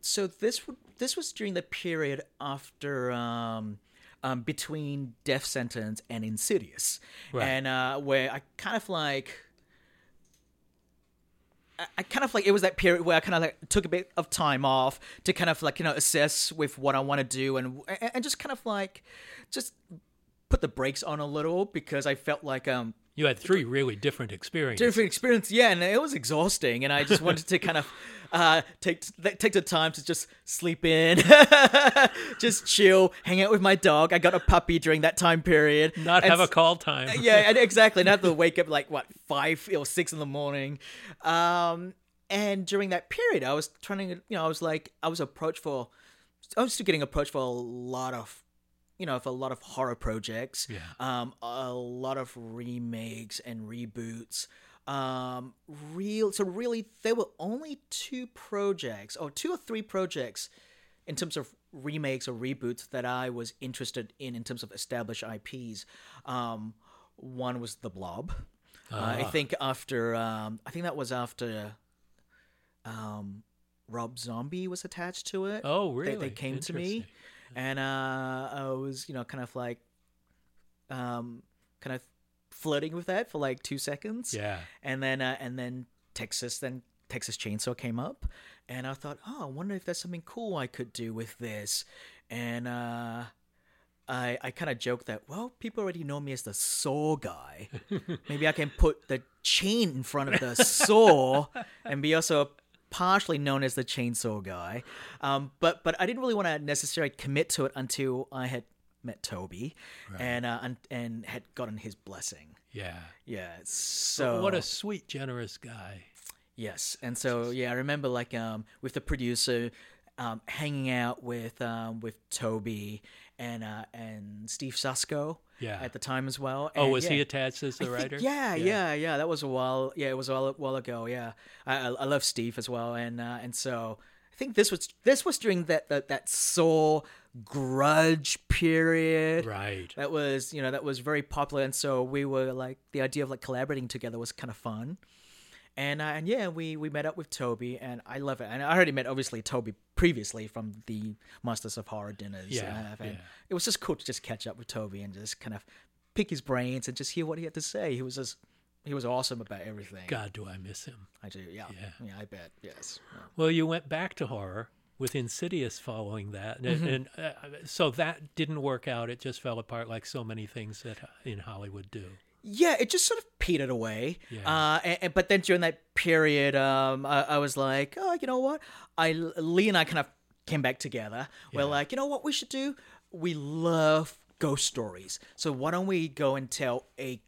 So this this was during the period after um, um, between Death Sentence and Insidious, Right. and uh, where I kind of like. I- kind of like it was that period where I kind of like took a bit of time off to kind of like you know assess with what I want to do and and just kind of like just put the brakes on a little because I felt like um You had three really different experiences. different experience yeah and it was exhausting and i just wanted to kind of uh take take the time to just sleep in just chill hang out with my dog i got a puppy during that time period Not And have a call time. yeah and exactly not to wake up like what five or six in the morning um and during that period i was trying to you know i was like i was approached for i was still getting approached for a lot of you know, for a lot of horror projects, Yeah. um, a lot of remakes and reboots. Um, real, so really, there were only two projects, or two or three projects, in terms of remakes or reboots that I was interested in, in terms of established IPs. Um, one was The Blob. Uh, I Ah. think after, um, I think that was after, um, Rob Zombie was attached to it Oh, they, really? they came to me. And uh i was you know kind of like um kind of flirting with that for like two seconds. Yeah. and then uh, and then texas then texas chainsaw came up. And i thought oh i wonder if there's something cool i could do with this. And uh I, I kind of joked that well people already know me as the saw guy. Maybe i can put the chain in front of the saw and be also partially known as the chainsaw guy um, but but i didn't really want to necessarily commit to it until i had met tobe and uh, and, and had gotten his blessing Yeah. yeah so what a sweet, generous guy. Yes, and so yeah, I remember like um with the producer, um hanging out with um with Tobe and uh and Steve Susco. Yeah. At the time as well. Oh, and was he attached as I the think- writer? yeah, yeah, yeah. That was a while. Yeah, it was a while, while ago. Yeah, I, I, I love Steve as well, and uh, and so I think this was this was during that that, that Saw grudge period. Right. That was you know that was very popular, and so we were like the idea of like collaborating together was kind of fun. And uh, and yeah, we we met up with Tobe, and I love it. And I already met obviously Tobe previously from the Masters of Horror dinners. Yeah, and yeah. it was just cool to just catch up with Tobe and just kind of pick his brains and just hear what he had to say. He was just he was awesome about everything. God, do I miss him. I do, yeah, Yeah. yeah, I bet, yes. Yeah. Well, you went back to horror with Insidious following that, and, Mm-hmm. and uh, so that didn't work out. It just fell apart like so many things that uh, in Hollywood do. Yeah, it just sort of petered away. Yeah. Uh, and, and- but then during that period, um, I, I was like, oh, you know what? I Leigh and I kind of came back together. We're like, you know what we should do? We love ghost stories, so why don't we go and tell a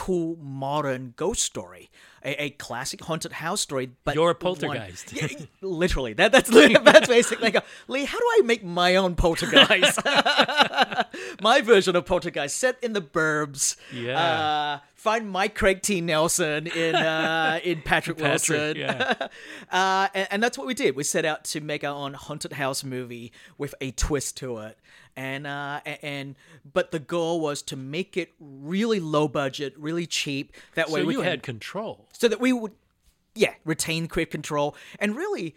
cool modern ghost story, a, a classic haunted house story, but Your one- poltergeist. Yeah, literally, that that's that's basically like, Leigh. How do I make my own poltergeist? my version of poltergeist set in the burbs. Yeah. Uh, find my Craig T. Nelson in uh, in Patrick, Patrick, Wilson. yeah. uh, and, and that's what we did. We set out to make our own haunted house movie with a twist to it. And uh, and but the goal was to make it really low budget, really cheap. That way So we you can, had control. so that we would yeah retain creative control and really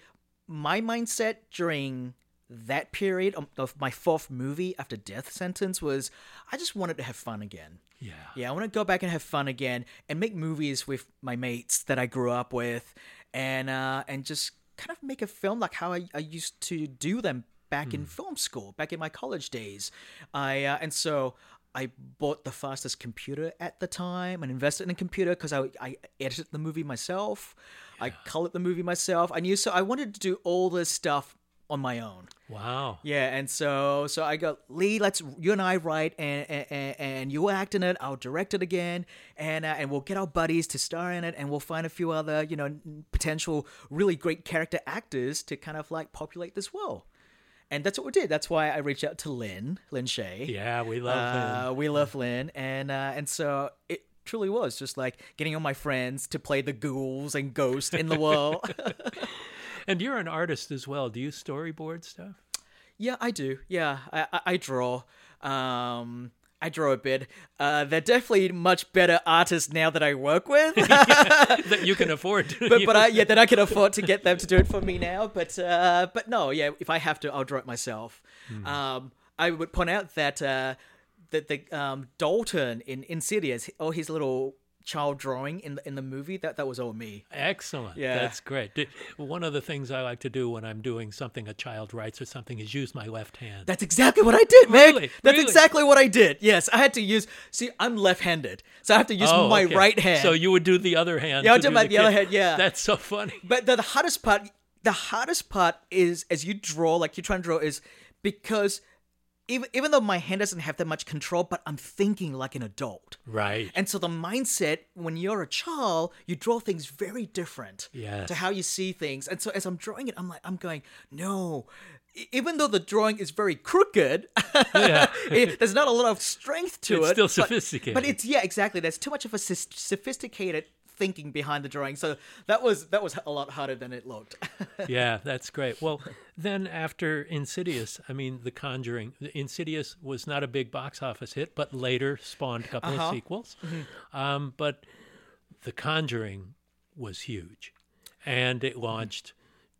my mindset during that period of my fourth movie after death sentence was i just wanted to have fun again Yeah. yeah i want to go back and have fun again and make movies with my mates that i grew up with and uh and just kind of make a film like how i, I used to do them back in film school back in my college days i uh, and so I bought the fastest computer at the time and invested in a computer because I, I edited the movie myself. I colored the movie myself. I knew so I wanted to do all this stuff on my own. Wow. Yeah, and so so I go Leigh, let's you and I write and and, and you act in it. I'll direct it again, and uh, and we'll get our buddies to star in it, and we'll find a few other you know potential really great character actors to kind of like populate this world. And that's what we did. That's why I reached out to Lin, Lin Shaye. Yeah, we love Uh, him. we love Lin, and uh, and so it truly was just like getting all my friends to play the ghouls and ghosts in the world. And you're an artist as well. Do you storyboard stuff? yeah, I do. Yeah, I, I, I draw. Um, I draw a bit. Uh, they're definitely much better artists now that I work with. that you can afford to. but but I, yeah, that I can afford to get them to do it for me now. But uh, but no, yeah, if I have to, I'll draw it myself. Um, I would point out that uh, that the um, Dalton in Insidious, all his little child drawing in the in the movie, that that was all me. Excellent. Yeah. That's great. Di- One of the things I like to do when I'm doing something a child writes or something is use my left hand. That's exactly what I did, Meg. Really? That's Really? exactly what I did. Yes, I had to use. See, I'm left-handed, so I have to use Oh, my okay. right hand. So you would do the other hand. Yeah, I'll do my- the other hand, yeah. That's so funny. But the, the hardest part, the hardest part is as you draw, like you're trying to draw, is because even even though my hand doesn't have that much control, but I'm thinking like an adult. Right. And so the mindset when you're a child, you draw things very different Yes. to how you see things. And so as I'm drawing it, I'm like, I'm going, no. Even though the drawing is very crooked, Yeah. it, there's not a lot of strength to It's it. still sophisticated. But it's yeah, exactly. There's too much of a sophisticated thinking behind the drawing. So that was that was a lot harder than it looked. yeah, that's great. Well, then after Insidious, I mean, The Conjuring, Insidious was not a big box office hit, but later spawned a couple Uh-huh. of sequels. Mm-hmm. Um, but The Conjuring was huge, and it launched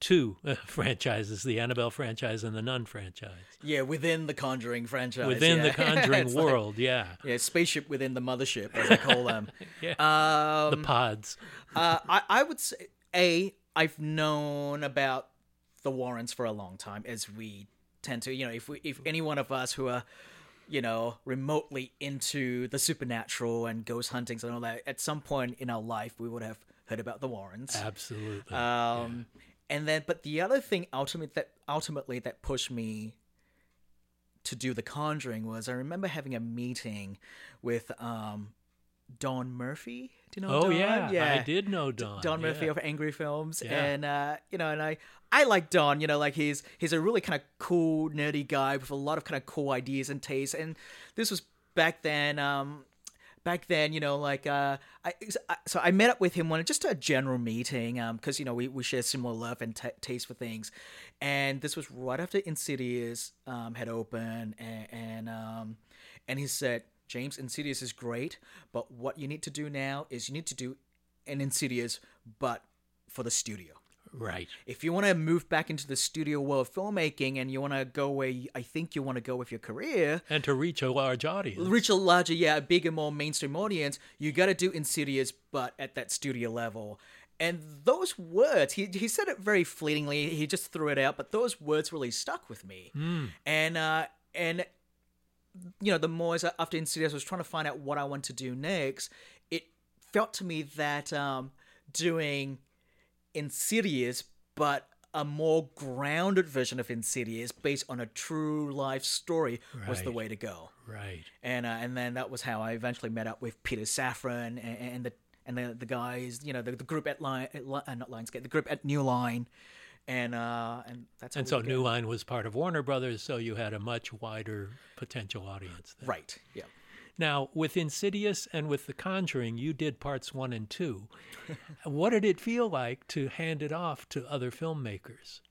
two uh, franchises: the Annabelle franchise and the Nun franchise. yeah, within the Conjuring franchise. Within the. Conjuring It's like- world, yeah, yeah, spaceship within the mothership, as I call them. yeah, Um, the pods. uh, I, I would say a I've known about the Warrens for a long time, as we tend to. You know, if we if any one of us who are you know remotely into the supernatural and ghost huntings and all that, at some point in our life we would have heard about the Warrens. Absolutely. Um, and then, but the other thing ultimate that ultimately that pushed me to do The Conjuring was I remember having a meeting with um, Don Murphy. Do you know? oh Don? yeah, I did know Don. Don Murphy yeah. of Angry Films, Yeah. and uh, you know, and I I like Don. You know, like he's he's a really kind of cool, nerdy guy with a lot of kind of cool ideas and tastes. And this was back then. Um, back then, you know, like uh, I so I met up with him on just a general meeting because you know we, we share similar love and t- taste for things, and this was right after Insidious um, had opened, and and, um, and he said, James, Insidious is great, but what you need to do now is you need to do an Insidious, but for the studio. Right. If you want to move back into the studio world of filmmaking and you want to go where you- I think you want to go with your career, And to reach a large audience. reach a larger, yeah, a bigger, more mainstream audience, you got to do Insidious, but at that studio level. And those words, he, he said it very fleetingly. He just threw it out, but those words really stuck with me. And uh, and you know, the more as I- after Insidious, I was trying to find out what I want to do next. It felt to me that um, doing Insidious, but a more grounded version of Insidious, based on a true life story, was the way to go. Right. And uh, and then that was how I eventually met up with Peter Safran and, and the and the, the guys, you know, the, the group at Line, at uh, not Lionsgate, the group at New Line, and uh, and that's And so. New Line was part of Warner Brothers, so you had a much wider potential audience. There. right? Yeah. Now, with Insidious and with The Conjuring, you did parts one and two. what did it feel like to hand it off to other filmmakers?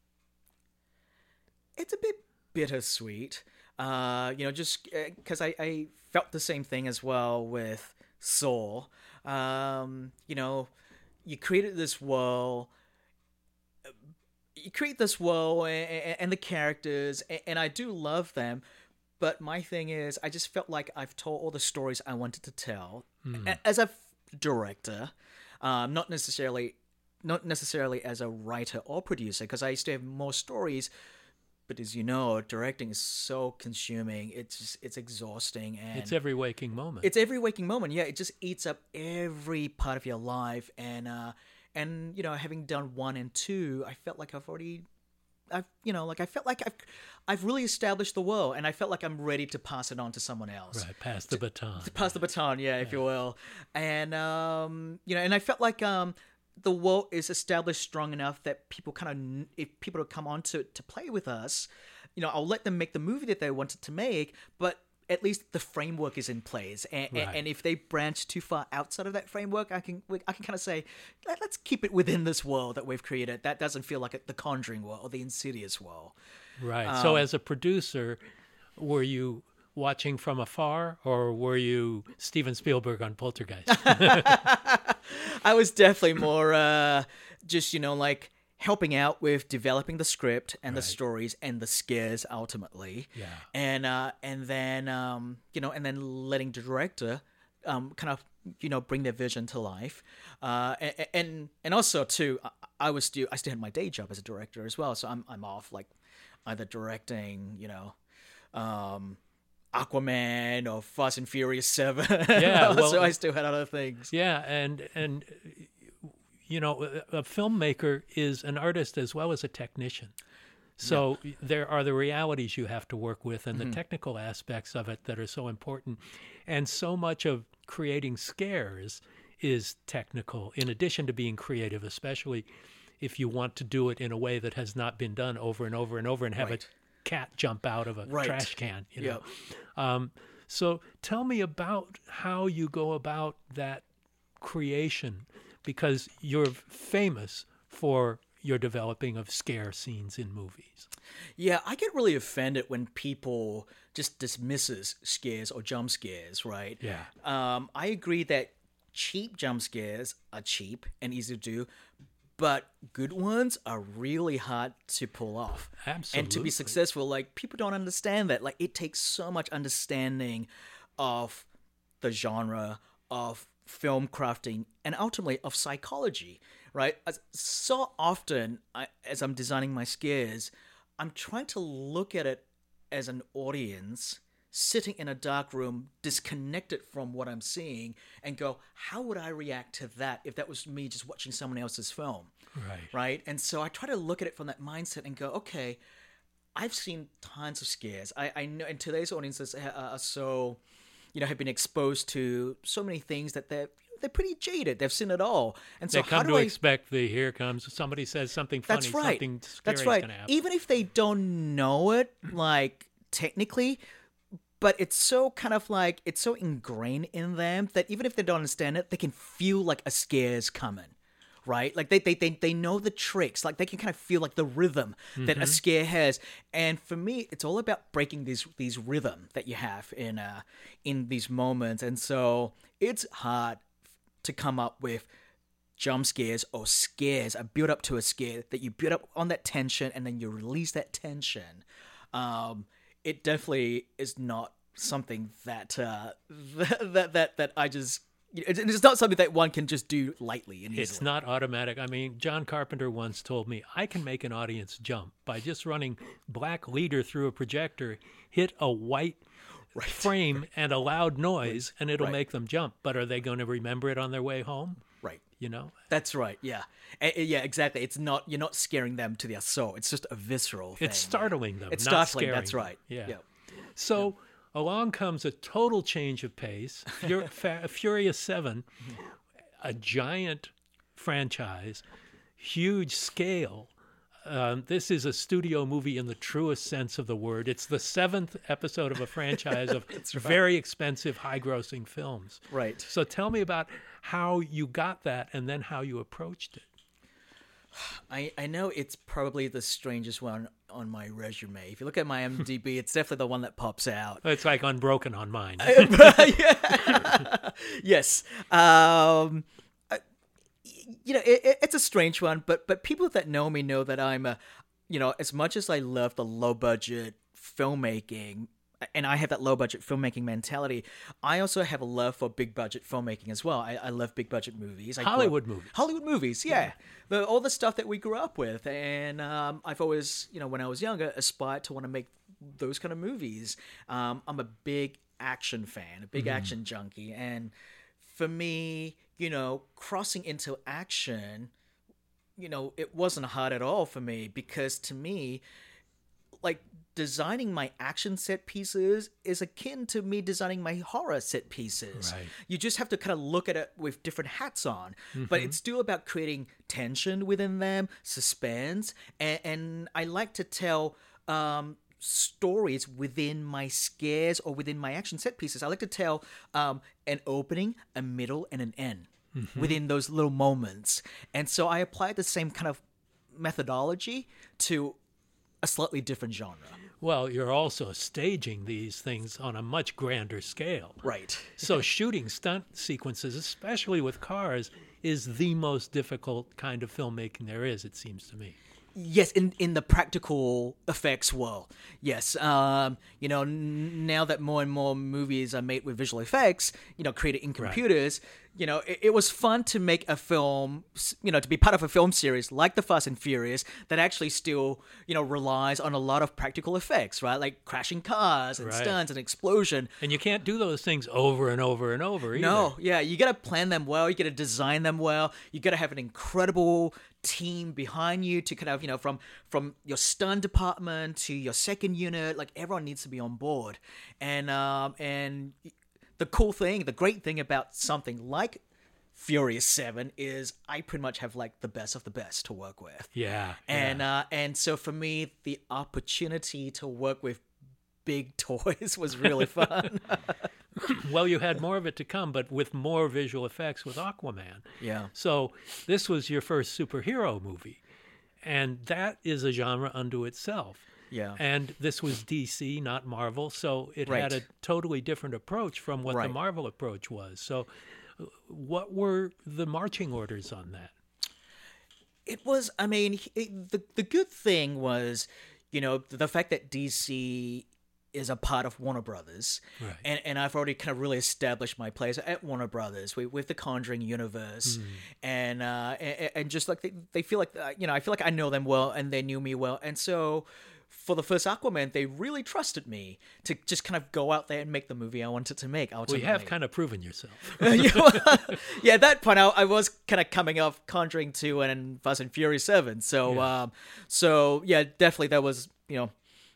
it's a bit bittersweet. Uh, you know, just because I, I felt the same thing as well with Saw. Um, you know, you created this world. You create this world and, and the characters, and, and I do love them. But my thing is, I just felt like I've told all the stories I wanted to tell A- as a f- director, um, not necessarily, not necessarily as a writer or producer, because I used to have more stories but as you know, directing is so consuming. It's just, it's exhausting and It's every waking moment. it's every waking moment. Yeah, it just eats up every part of your life. And uh, and you know, having done one and two, I felt like I've already, I've you know, like I felt like I've I've really established the world, and I felt like I'm ready to pass it on to someone else right, pass the baton. to pass the baton, yeah, if you will. And um, you know, and I felt like um, the world is established strong enough that people kind of, if people to come on to to play with us, you know, I'll let them make the movie that they wanted to make, but at least the framework is in place. And, Right. and if they branch too far outside of that framework, I can I can kind of say, Let, let's keep it within this world that we've created. That doesn't feel like a, the Conjuring world or the Insidious world. Right. Um, so, as a producer, were you watching from afar, or were you Steven Spielberg on Poltergeist? I was definitely more uh, just you know like helping out with developing the script and the stories and the scares ultimately. Yeah. And uh, and then um, you know and then letting the director um, kind of you know bring their vision to life. Uh, and, and and also too, I, I was still I still had my day job as a director as well, so I'm I'm off like either directing you know. Um, Aquaman or Fast and Furious Seven. Yeah, well- so I still had other things. yeah, and and you know, a filmmaker is an artist as well as a technician. So there are the realities you have to work with and the technical aspects of it that are so important. And so much of creating scares is technical in addition to being creative, especially if you want to do it in a way that has not been done over and over and over and have Right. a cat jump out of a Right. trash can, you know. Yep. Um, so tell me about how you go about that creation because you're famous for your developing of scare scenes in movies. Yeah, I get really offended when people just dismisses scares or jump scares, right? Yeah. Um, I agree that cheap jump scares are cheap and easy to do, but good ones are really hard to pull off. Absolutely. And to be successful, like people don't understand that. Like it takes so much understanding of the genre of film crafting and ultimately of psychology, right? As, so often, I, as I'm designing my scares, I'm trying to look at it as an audience sitting in a dark room, disconnected from what I'm seeing, and go, how would I react to that if that was me just watching someone else's film? Right. right? And so I try to look at it from that mindset and go, okay, I've seen tons of scares. I, I know, and today's audiences are so, you know, have been exposed to so many things that they're they're pretty jaded. They've seen it all, and so they how come do to I? expect the here comes somebody says something funny, that's right. something scary That's is right. going to happen. Even if they don't know it, like technically, but it's so kind of like it's so ingrained in them that even if they don't understand it, they can feel like a scare is coming. Right, like they, they they they know the tricks, like they can kind of feel like the rhythm that Mm-hmm. a scare has. And for me, it's all about breaking these these rhythm that you have in uh in these moments. And so it's hard to come up with jump scares or scares, a build up to a scare that you build up on that tension and then you release that tension. Um, it definitely is not something that uh, that, that that that I just it's, it's not something that one can just do lightly and easily. It's not automatic. I mean, John Carpenter once told me I can make an audience jump by just running black leader through a projector, hit a white frame and a loud noise, and it'll Right. make them jump. But are they going to remember it on their way home? right. You know? That's right. Yeah. A- yeah. Exactly. It's not. You're not scaring them to their soul. It's just a visceral. It's startling them. It's not startling. That's right. Yeah. Yeah. So along comes a total change of pace. Fur- Fa- Furious 7, a giant franchise, huge scale. Um, this is a studio movie in the truest sense of the word. It's the seventh episode of a franchise of very expensive, high grossing films. Right. So tell me about how you got that and then how you approached it. I, I know it's probably the strangest one on my resume. If you look at my IMDb, it's definitely the one that pops out. It's like unbroken on mine. yes. Um, uh, you know, it, it- it's a strange one, but but people that know me know that I'm a, you know, as much as I love the low budget filmmaking. And I have that low budget filmmaking mentality. I also have a love for big budget filmmaking as well. I, I love big budget movies. I grew up- Hollywood movies. Hollywood movies, yeah. The, all the stuff that we grew up with. And um, I've always, you know, when I was younger, aspired to want to make those kind of movies. Um, I'm a big action fan, a big action junkie. And for me, you know, crossing into action, you know, it wasn't hard at all for me because to me, like designing my action set pieces is akin to me designing my horror set pieces. Right. You just have to kind of look at it with different hats on, but it's still about creating tension within them, suspense, and, and I like to tell um, stories within my scares or within my action set pieces. I like to tell um, an opening, a middle, and an end within those little moments, and so I apply the same kind of methodology to a slightly different genre. Well, you're also staging these things on a much grander scale. Right. So shooting stunt sequences, especially with cars, is the most difficult kind of filmmaking there is, it seems to me. Yes, in in the practical effects world. Yes. Um, you know, n- now that more and more movies are made with visual effects, you know, created in computers, you know, it, it was fun to make a film, you know, to be part of a film series like The Fast and Furious that actually still, you know, relies on a lot of practical effects, right? Like crashing cars and Right. stunts and explosion. And you can't do those things over and over and over either. No, yeah, you got to plan them well. You got to design them well. You got to have an incredible team behind you to kind of, you know, from from your stun department to your second unit. Like everyone needs to be on board. And um and the cool thing, the great thing about something like Furious Seven is I pretty much have like the best of the best to work with. Yeah. And yeah. uh, and so for me, the opportunity to work with big toys was really fun. well, you had more of it to come, but with more visual effects with Aquaman. yeah. So this was your first superhero movie, and that is a genre unto itself. Yeah. And this was DC, not Marvel, so it Right. had a totally different approach from what the Marvel approach was. So, uh, what were the marching orders on that? It was. I mean, it, the the good thing was, you know, the fact that DC is a part of Warner Brothers, Right. and and I've already kind of really established my place at Warner Brothers with, with the Conjuring universe, and uh, and, and just like they, they feel like uh, you know, I feel like I know them well, and they knew me well, and so. For the first Aquaman, they really trusted me to just kind of go out there and make the movie I wanted to make. Well, you have kind of proven yourself. yeah, at that point, I, I was kind of coming off Conjuring 2 and Fast and Furious 7. So, Yeah. um, so yeah, definitely that was, you know,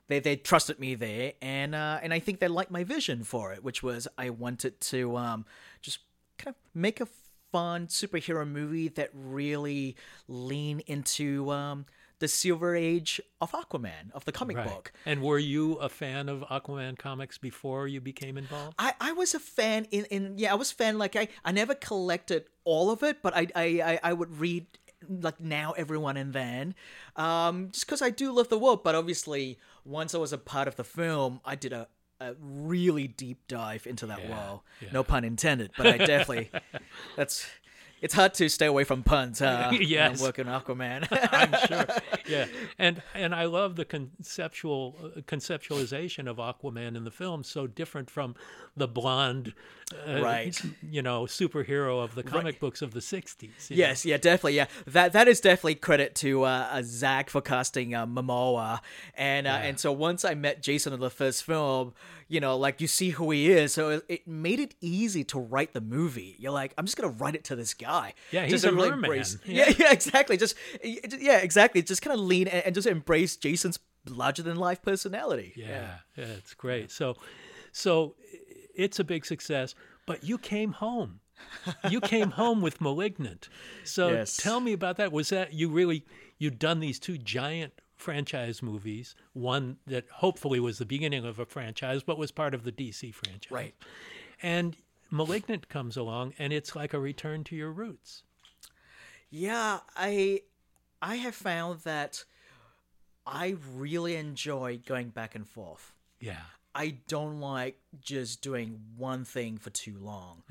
they, they trusted me there. And, uh, and I think they liked my vision for it, which was I wanted to, um, just kind of make a fun superhero movie that really lean into, um, the silver age of Aquaman, of the comic Right. book. And were you a fan of Aquaman comics before you became involved? I, I was a fan in, in yeah I was fan like I, I never collected all of it but I I, I, would read like now everyone and then um just because I do love the world but obviously once I was a part of the film I did a, a really deep dive into that Yeah, world yeah. no pun intended but I definitely that's it's hard to stay away from puns uh, when Yes. I'm working on Aquaman I'm sure. Yeah, and and I love the conceptual uh, conceptualization of Aquaman in the film. So different from the blonde, uh, Right. You know, superhero of the comic books of the '60s. you know. Yes, yeah, definitely, yeah. That that is definitely credit to uh, uh, Zack for casting uh, Momoa, and uh, and so once I met Jason in the first film, you know, like you see who he is, so it, it made it easy to write the movie. You're like, I'm just gonna write it to this guy. Yeah, he's to a really embrace- Yeah. Yeah, yeah, exactly. Just yeah, exactly. Just kind of lean and, and just embrace Jason's larger than life personality. Yeah, yeah, it's great. So, so it's a big success. But you came home. You came home with *Malignant*. So Yes. tell me about that. Was that you really you'd done these two giant franchise movies? One that hopefully was the beginning of a franchise, but was part of the DC franchise. Right. And *Malignant* comes along, and it's like a return to your roots. Yeah, I I have found that I really enjoy going back and forth. Yeah. I don't like just doing one thing for too long.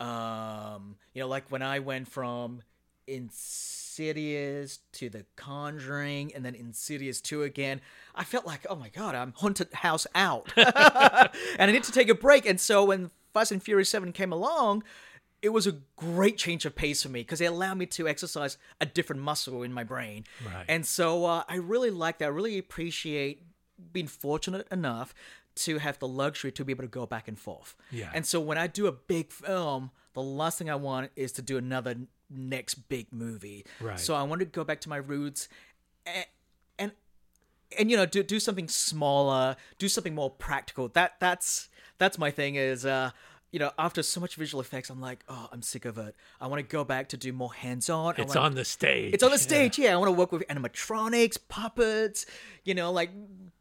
Um, you know, like when I went from Insidious to The Conjuring and then Insidious 2 again, I felt like, oh my god, I'm haunted house out. and I need to take a break. And so when Fast and Furious 7 came along, it was a great change of pace for me because it allowed me to exercise a different muscle in my brain. Right. And so uh, I really like that. I really appreciate being fortunate enough to have the luxury to be able to go back and forth. Yeah. And so when I do a big film, the last thing I want is to do another next big movie. Right. So I want to go back to my roots and and, and you know do do something smaller, do something more practical. That that's that's my thing is uh you know, after so much visual effects, I'm like, oh, I'm sick of it. I want to go back to do more hands-on. I It's wanna- on the stage. it's on the Yeah. stage, yeah. I want to work with animatronics, puppets, you know, like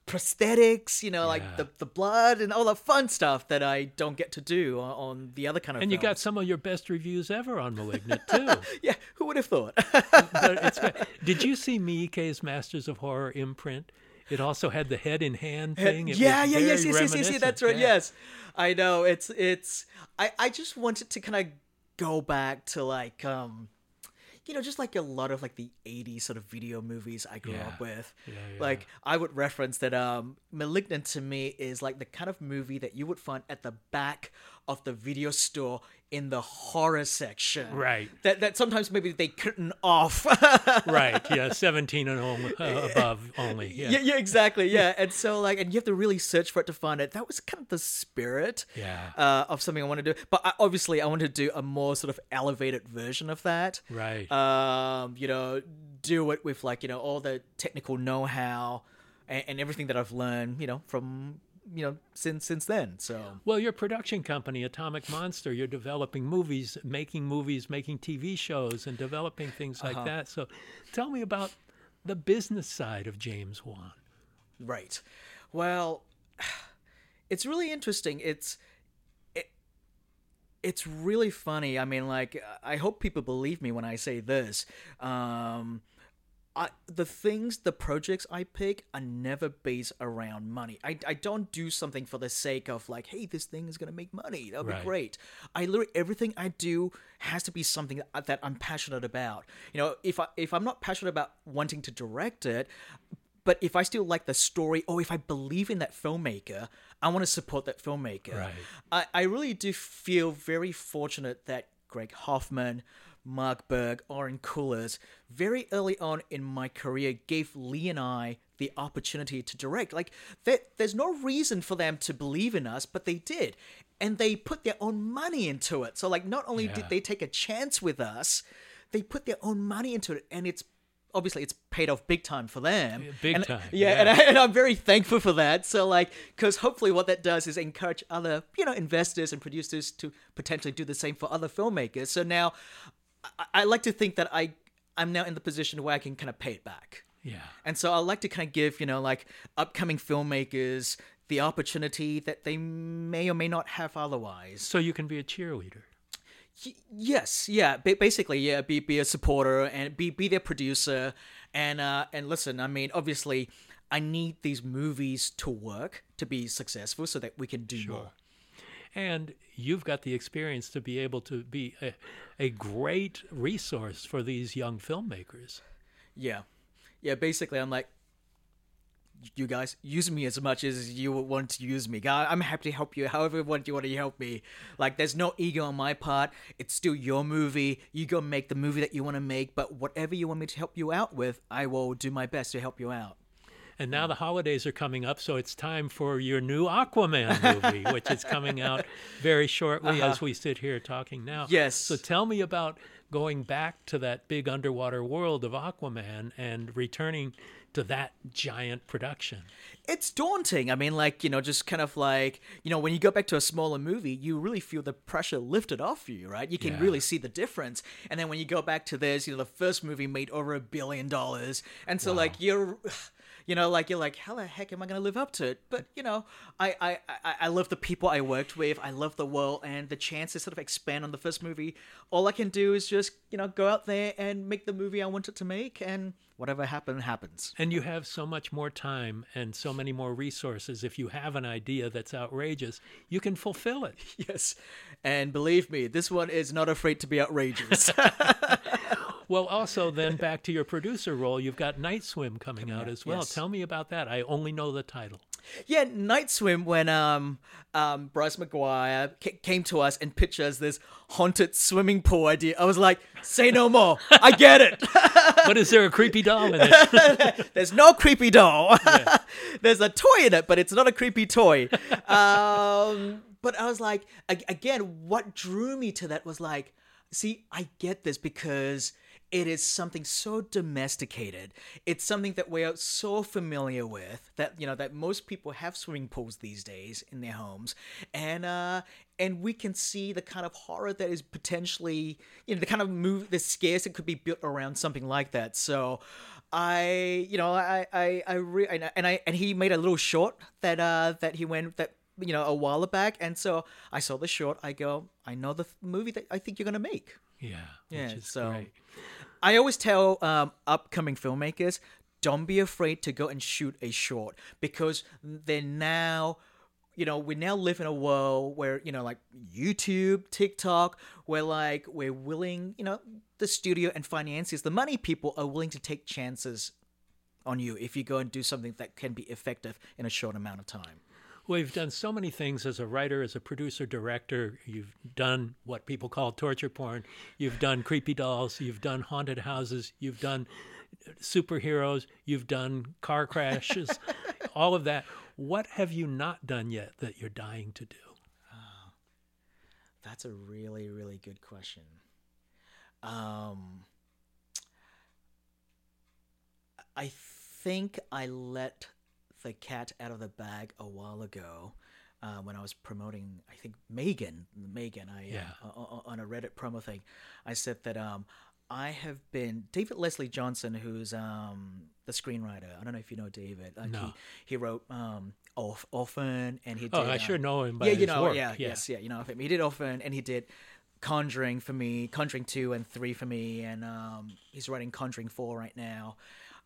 prosthetics, you know, like the, the blood and all the fun stuff that I don't get to do on, on the other kind of And you got some of your best reviews ever on *Malignant* too. Yeah, who would have thought? but it's. Did you see Miike's Masters of Horror imprint? It also had the head in hand thing. It yeah, yeah, yes, yes, yes, yes, yes, that's right. Yeah. Yes. I know. It's it's I I just wanted to kind of go back to like um you know, just like a lot of like the 80s sort of video movies I grew Yeah. up with. Yeah, yeah. Like I would reference that um Malignant to me is like the kind of movie that you would find at the back of the video store in the horror section. Right. That that sometimes maybe they curtain off. right. Yeah, seventeen and on- uh, above only. Yeah. yeah, yeah, exactly. Yeah. and so like and you have to really search for it to find it. That was kind of the spirit Yeah. uh, of something I want to do. But I, obviously I want to do a more sort of elevated version of that. Right. Um, you know, do it with like, you know, all the technical know-how and, and everything that I've learned, you know, from you know, since since then. So Well, your production company, Atomic Monster, you're developing movies, making movies, making TV shows, and developing things like Uh-huh. that. So, tell me about the business side of James Wan. Right. Well, it's really interesting. It's it, it's really funny. I mean, like I hope people believe me when I say this. Um I, the things, the projects I pick are never based around money. I, I don't do something for the sake of like, hey, this thing is gonna make money. That'll Right. be great. I literally everything I do has to be something that, that I'm passionate about. You know, if I if I'm not passionate about wanting to direct it, but if I still like the story or if I believe in that filmmaker, I want to support that filmmaker. Right. I, I really do feel very fortunate that Gregg Hoffman, Mark Burg, Oren Koules, very early on in my career gave Leigh and I the opportunity to direct. Like, there, there's no reason for them to believe in us, but they did. And they put their own money into it. So, like, not only Yeah. did they take a chance with us, they put their own money into it. And it's obviously it's paid off big time for them. Yeah, big And- time, Yeah, yeah. and, I, and I'm very thankful for that. So like, because hopefully what that does is encourage other you know investors and producers to potentially do the same for other filmmakers. So now, I, I like to think that I I'm now in the position where I can kind of pay it back. Yeah. And so I like to kind of give, you know, like upcoming filmmakers the opportunity that they may or may not have otherwise. So you can be a cheerleader. Y- yes, yeah, ba- basically, yeah, be be a supporter and be be their producer and uh and listen, I mean, obviously I need these movies to work to be successful so that we can do more. And you've got the experience to be able to be a, a great resource for these young filmmakers. Yeah. Yeah, basically I'm like you guys use me as much as you want to use me. I'm happy to help you however want you want to help me. Like there's no ego on my part. It's still your movie. You go make the movie that you want to make, but whatever you want me to help you out with, I will do my best to help you out. And now the holidays are coming up, so it's time for your new Aquaman movie, which is coming out very shortly uh-huh. as we sit here talking now. Yes. So tell me about going back to that big underwater world of Aquaman and returning to that giant production. it's daunting. I mean, like, you know, just kind of like, you know, when you go back to a smaller movie, you really feel the pressure lifted off you, right? You can Yeah. really see the difference. And then when you go back to this, you know, the first movie made over a billion dollars. And so, like, you're. You know, like you're like, how the heck am I gonna live up to it? But you know, I, I, I, I love the people I worked with. I love the world and the chance to sort of expand on the first movie. All I can do is just, you know, go out there and make the movie I wanted to make, and whatever happens, happens. And you have so much more time and so many more resources. If you have an idea that's outrageous, you can fulfill it. Yes. And believe me, this one is not afraid to be outrageous. Well, also, then back to your producer role, you've got Night Swim coming out as well. yes. Tell me about that. I only know the title. yeah, Night Swim, when um, um, Bryce McGuire ca- came to us and pitched us this haunted swimming pool idea, I was like, say no more. I get it. But is there a creepy doll in it? There's no creepy doll. There's a toy in it, but it's not a creepy toy. Um, but I was like, again, what drew me to that was like, see, I get this because it is something so domesticated. It's something that we are so familiar with that you know that most people have swimming pools these days in their homes, and uh, and we can see the kind of horror that is potentially you know the kind of move the scares that could be built around something like that. So. I, you know, I, I, I, re- and I, and I, and he made a little short that, uh, that he went that, you know, a while back, and so I saw the short. I go, I know the th- movie that I think you're gonna make. Yeah. Yeah, so great. I always tell um, upcoming filmmakers, don't be afraid to go and shoot a short because they're now, you know, we now live in a world where you know, like YouTube, TikTok, where like we're willing, you know, the studio and financiers, the money people are willing to take chances on you if you go and do something that can be effective in a short amount of time. Well, you've done so many things as a writer, as a producer, director. You've done what people call torture porn. You've done creepy dolls. You've done haunted houses. You've done superheroes. You've done car crashes. all of that. What have you not done yet that you're dying to do? That's a really, really good question. Um, I think I let the cat out of the bag a while ago uh, when I was promoting. I think Megan, Megan, I Yeah. uh, o- o- on a Reddit promo thing, I said that um, I have been David Leslie Johnson, who's um, the screenwriter. I don't know if you know David. Like No. he, he wrote um, Orphan, and he did. Oh, I uh, sure know him by yeah, you know, work. yeah, Yeah. yes, yeah, you know. He did Orphan, and he did Conjuring for me, Conjuring two and three for me, and um, he's writing Conjuring four right now.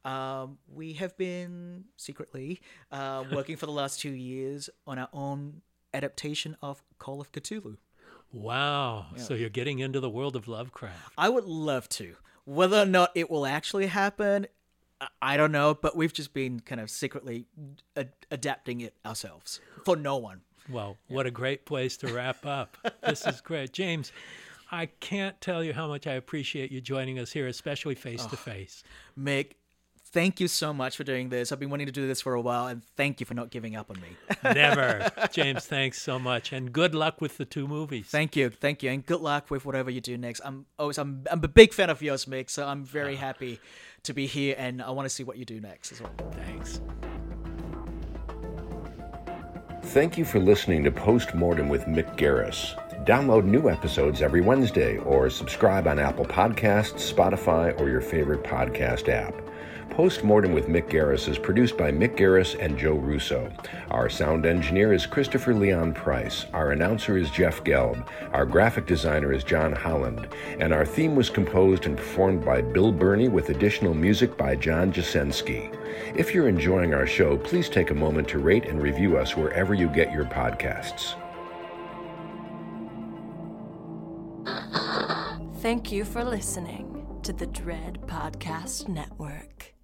Um, we have been secretly uh, working for the last two years on our own adaptation of Call of Cthulhu. Wow. So you're getting into the world of Lovecraft. I would love to. Whether or not it will actually happen, I- don't know. But we've just been kind of secretly ad- adapting it ourselves for no one. Well, what a great place to wrap up. this is great. James, I can't tell you how much I appreciate you joining us here, especially face to face. Mick, thank you so much for doing this. I've been wanting to do this for a while, and thank you for not giving up on me. Never. James, thanks so much. And good luck with the two movies. thank you, thank you, and good luck with whatever you do next. I'm always I'm I'm a big fan of yours, Mick. So I'm very ah. happy to be here, and I want to see what you do next as well. Thanks. Thank you for listening to Postmortem with Mick Garris. Download new episodes every Wednesday or subscribe on Apple Podcasts, Spotify, or your favorite podcast app. Postmortem with Mick Garris is produced by Mick Garris and Joe Russo. Our sound engineer is Christopher Leon Price. Our announcer is Jeff Gelb. Our graphic designer is John Holland. And our theme was composed and performed by Bill Burney with additional music by John Jasensky. If you're enjoying our show, please take a moment to rate and review us wherever you get your podcasts. Thank you for listening to the Dread Podcast Network.